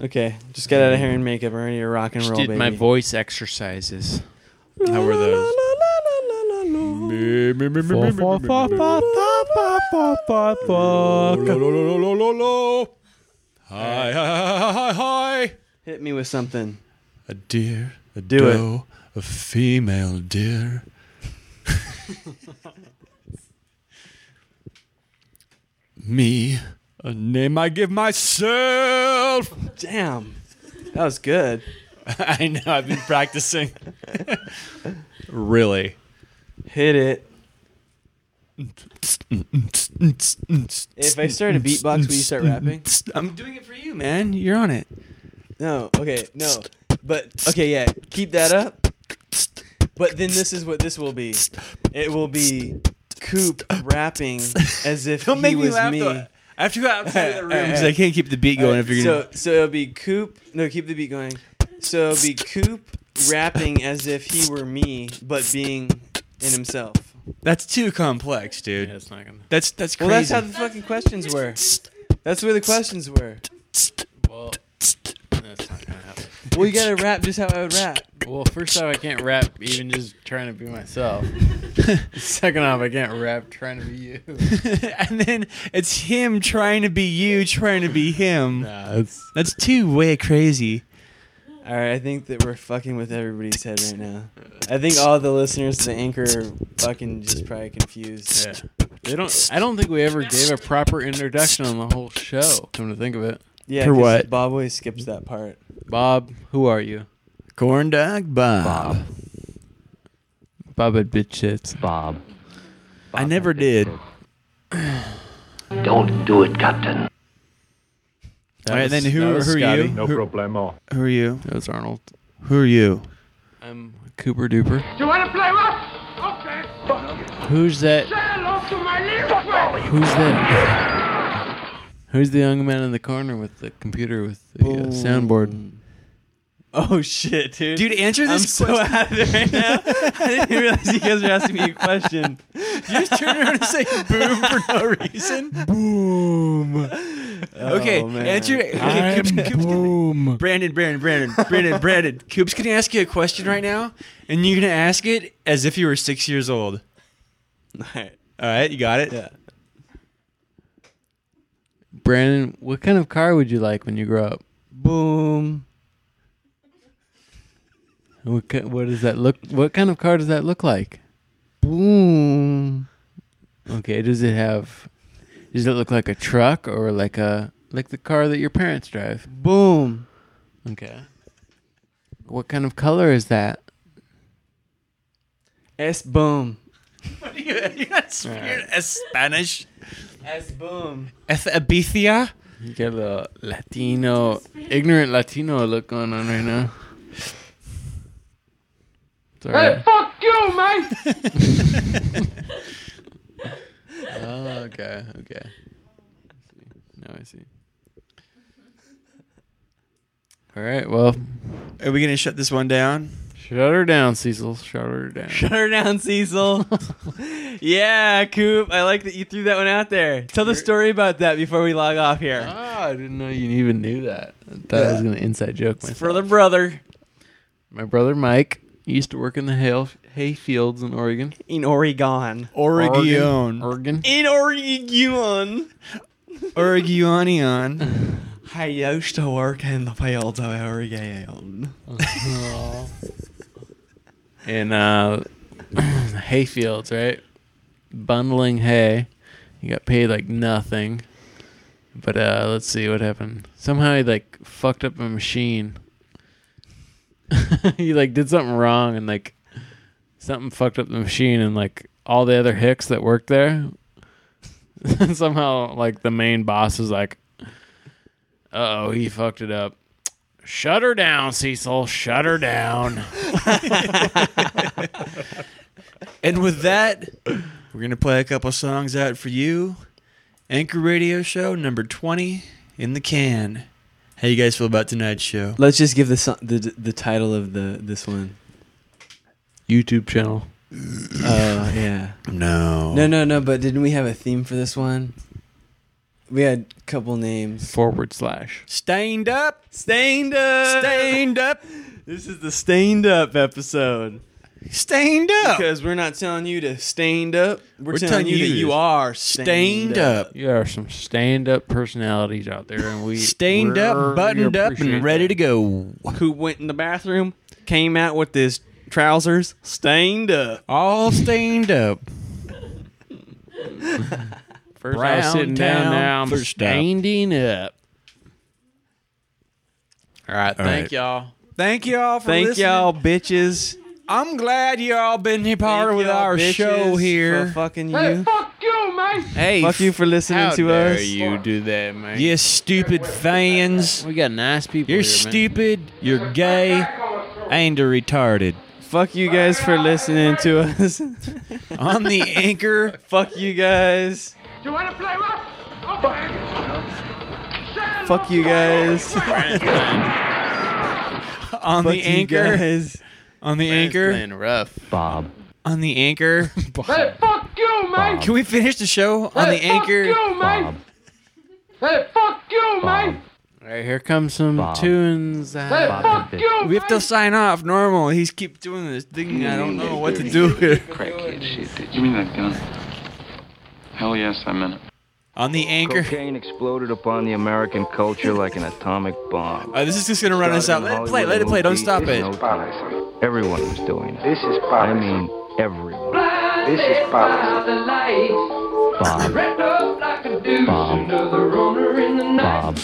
Okay, just got out of hair and makeup. I'm ready to rock and Just roll, did baby. my voice exercises. How were those? Hi, hi, hi, hi, hi. Hit me with something. A deer, a Do it. doe, a female deer. Me, A name I give myself. Damn, that was good. I know. I've been practicing. really. Hit it. If I start a beatbox, will you start rapping? I'm doing it for you, man. You're on it. No, okay, no. But okay, yeah, keep that up. But then this is what this will be. It will be Coop rapping as if Don't he make me was laugh, me. though. I have to go outside of the room because I can't keep the beat going Alright, if you're so gonna. so it'll be Coop. No, keep the beat going. So it'll be Coop rapping as if he were me, but being in himself. That's too complex, dude. Yeah, it's not gonna. That's that's crazy. Well, that's how the fucking questions were. That's where the questions were. Well, that's not gonna happen. Well, you gotta rap just how I would rap. Well, first off, I can't rap even just trying to be myself. Second off, I can't rap trying to be you. and then it's him trying to be you, trying to be him. Nah, it's That's too way crazy. All right, I think that we're fucking with everybody's head right now. I think all the listeners to the anchor are fucking just probably confused. yeah. They don't. I don't think we ever gave a proper introduction on the whole show. Come to think of it, Yeah, For 'cause what? Bob always skips that part. Bob, who are you? Corn dog Bob. Bob had bitch shits. Bob. I never did. Don't do it, Captain. That All right, was- then who, who are you? No who, problemo. who are you? That was Arnold. Who are you? I'm Cooper Duper. Do you want to play rough? Okay. Who's that? Say hello to my little friend. Who's that? Who's the young man in the corner with the computer with the uh, soundboard? Oh shit, dude! Dude, answer this I'm this so question. out of it right now. I didn't realize you guys were asking me a question. You just turn around and say boom for no reason. Boom. Oh, okay, Oh, man. answer. Okay, Coops, Coops, boom. Brandon, Brandon, Brandon, Brandon, Brandon. Coops gonna ask you a question right now, and you're gonna ask it as if you were six years old. All right. All right, you got it. Yeah. Brandon, what kind of car would you like when you grow up? Boom. What what does that look? What kind of car does that look like? Boom. Okay, does it have? Does it look like a truck or like a like the car that your parents drive? Boom. Okay. What kind of color is that? S boom. What do you You got Spanish. S boom. Ethibethia. You got a Latino, ignorant Latino look going on right now. It's all Hey, right. fuck you, man. Oh, okay, okay. Now I see. All right, well, Are we gonna shut this one down? shut her down, Cecil. Shut her down. Shut her down, Cecil. yeah, Coop. I like that you threw that one out there. Tell the story about that before we log off here. Ah, I didn't know you even knew that. I thought I was gonna inside joke myself. For the brother My brother Mike used to work in the hay, hay fields in Oregon. in Oregon. Oregon. Oregon. In Oregon. Oregonian. I used to work in the fields of Oregon. in uh, hay fields, right? Bundling hay. He got paid like nothing. But uh, let's see what happened. Somehow he like fucked up a machine. he like did something wrong and like something fucked up the machine and like all the other hicks that worked there. somehow like the main boss is like, "Uh oh, he fucked it up." Shut her down, Cecil. Shut her down. And with that, we're gonna play a couple songs out for you. Anchor Radio Show number twenty in the can. How you guys feel about tonight's show? Let's just give the so- the the title of the this one. YouTube channel. Oh yeah. No. No, no, no. But didn't we have a theme for this one? We had a couple names. Forward slash. Stained up. Stained up. Stained up. This is the stained up episode. Stained up. Because we're not telling you to stained up. We're, We're telling, telling you you that you are stained stained, up. up. You are some stand up personalities out there, and we Stained up, buttoned up, and ready to go. Who went in the bathroom, came out with his trousers stained up. All stained up. First I was sitting down, now I'm First standing up. All right, All thank right. y'all. Thank y'all for Thank listening. y'all, bitches. I'm glad y'all been here part Thank with y'all, our bitches, show here. For fucking you. Hey, fuck you, man. Hey, Fuck you for listening How to dare us. you do that, man? You stupid fans. We got nice people. You're here, man. stupid. You're gay. And you're retarded. Fuck you guys for listening to us. On the anchor. Fuck you guys. You want to play rough? Okay. Fuck you guys. On Fuck the you anchor. guys. On the Man's anchor. playing rough. Bob. On the anchor. Hey, fuck you, man. Can we finish the show on the Hey, fuck anchor? you, man. Bob. Hey, fuck you, man. All right, here comes some Bob. tunes. Hey, Uh, fuck you, We have to sign off normal. He's keep doing this thing. I don't know what to do here. Crackhead shit. Did you mean that gun? Hell yes, I meant it. On the anchor. Cocaine exploded upon the American culture like an atomic bomb. Uh, this is just gonna run us out. Let it play. Let it play. Don't stop it. No. Everyone was doing it. This is I mean, everyone. This is policy. Bob. Bob. Bob.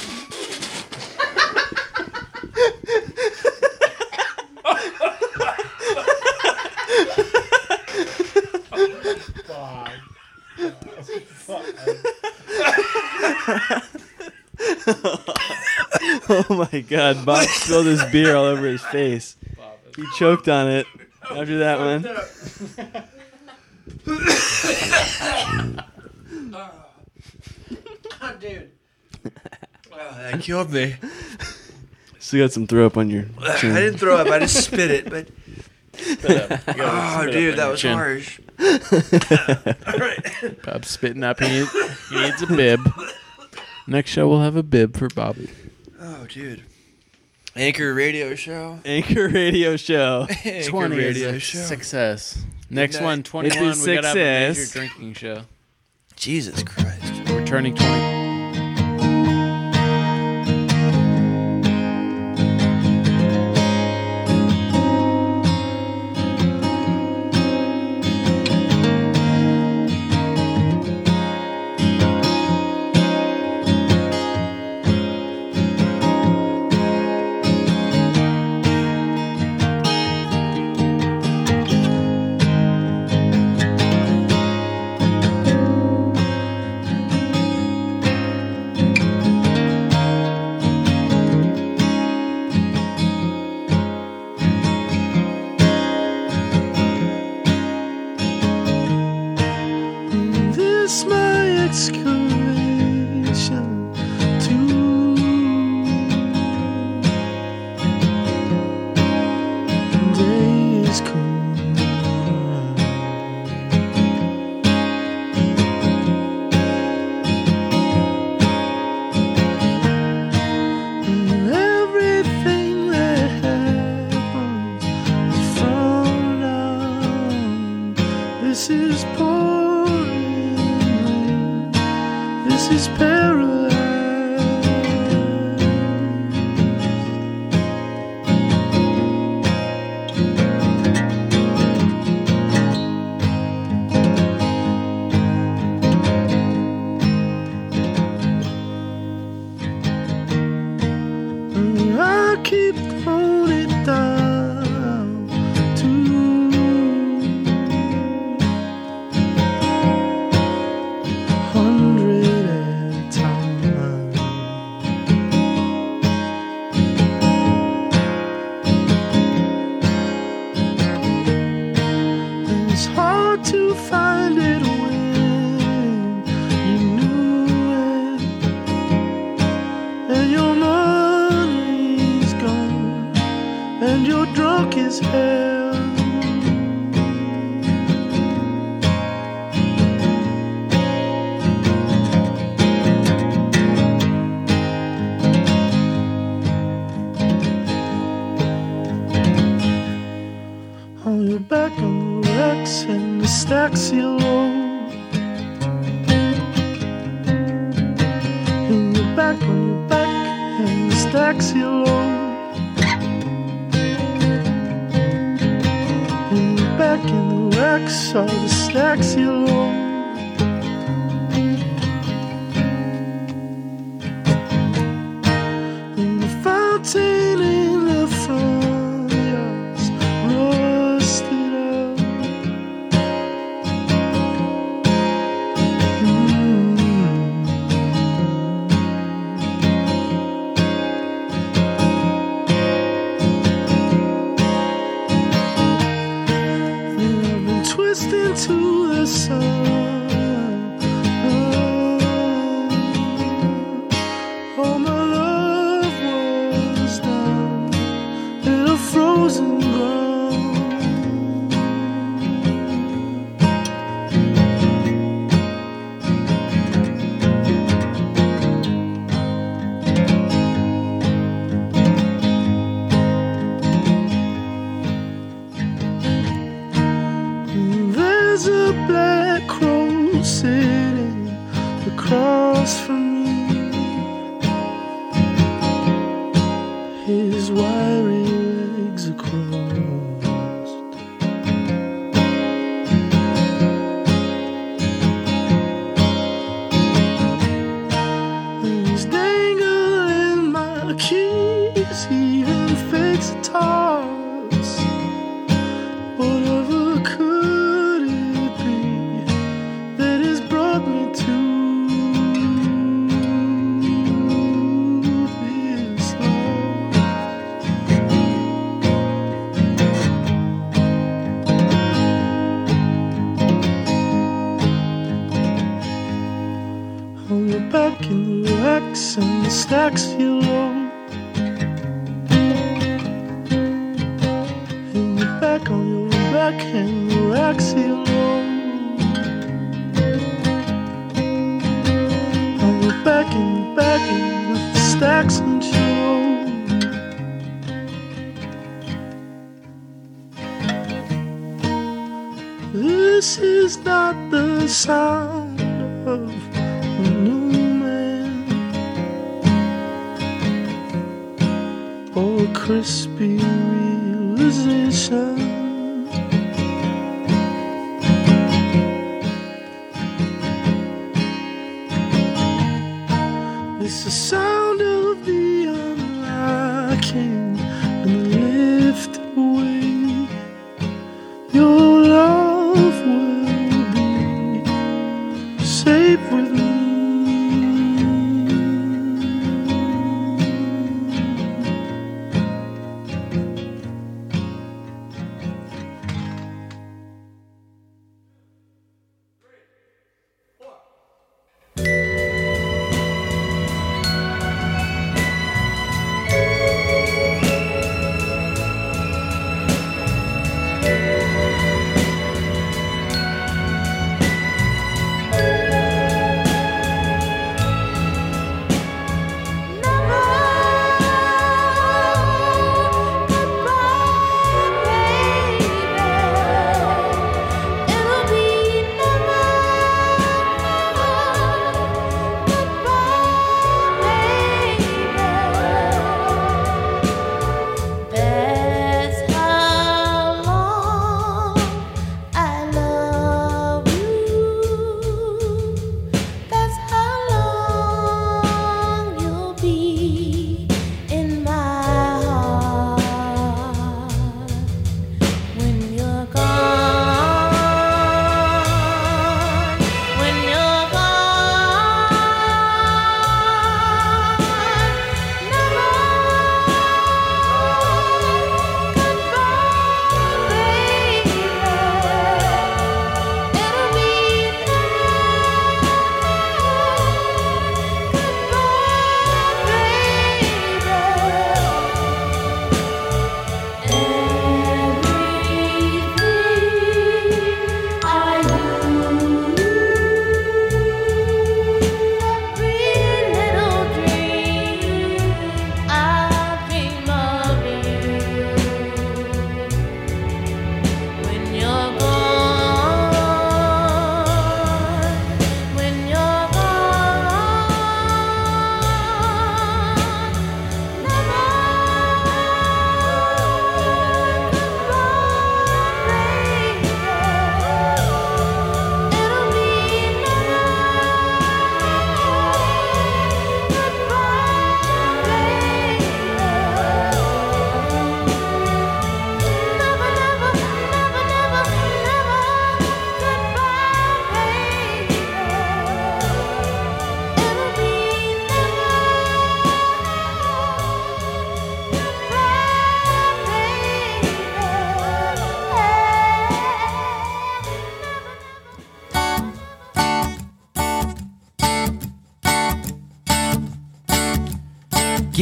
oh my god, Bob spilled his beer all over his face. He choked on it after that one. Oh, dude. Wow, that killed me. Still got some throw up on your I didn't throw up. I just spit it. But up. You oh, spit dude, that was chin. harsh. All right. Bob's spitting up. He needs, he needs a bib. Next show, we'll have a bib for Bobby. Oh, dude. Anchor radio show. Anchor Radio Show. Anchor 20 radio show. success. Next night. one, 21, we got to have a major success. drinking show. Jesus Christ. We're turning 20. Drunk safe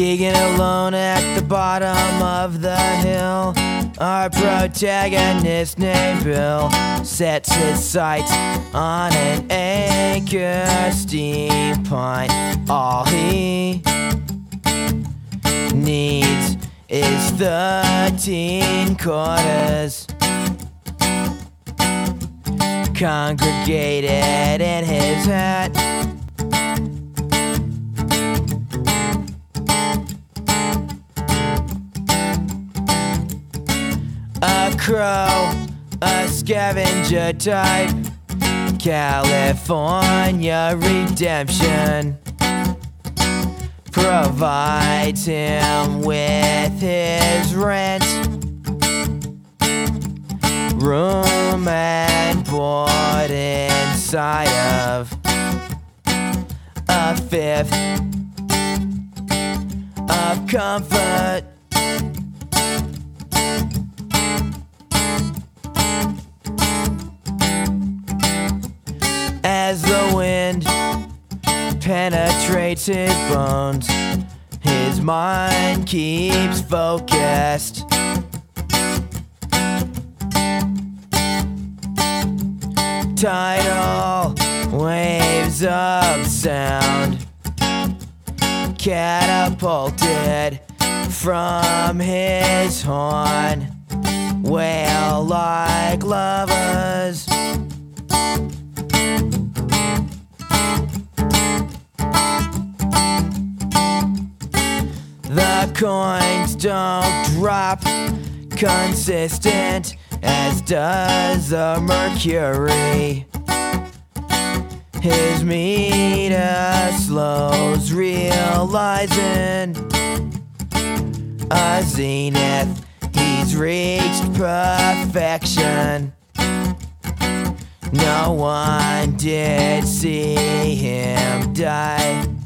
Keegan alone at the bottom of the hill. Our protagonist named Bill sets his sights on an Anchor Steam pint. All he needs is 13 quarters congregated in his hat. A crow, a scavenger type, California redemption provides him with his rent, room and board inside of a fifth of comfort. Penetrates his bones, his mind keeps focused. Tidal waves of sound catapulted from his horn, wail like lovers. The coins don't drop consistent as does the mercury. His meter slows, realizing a zenith. He's reached perfection. No one did see him die.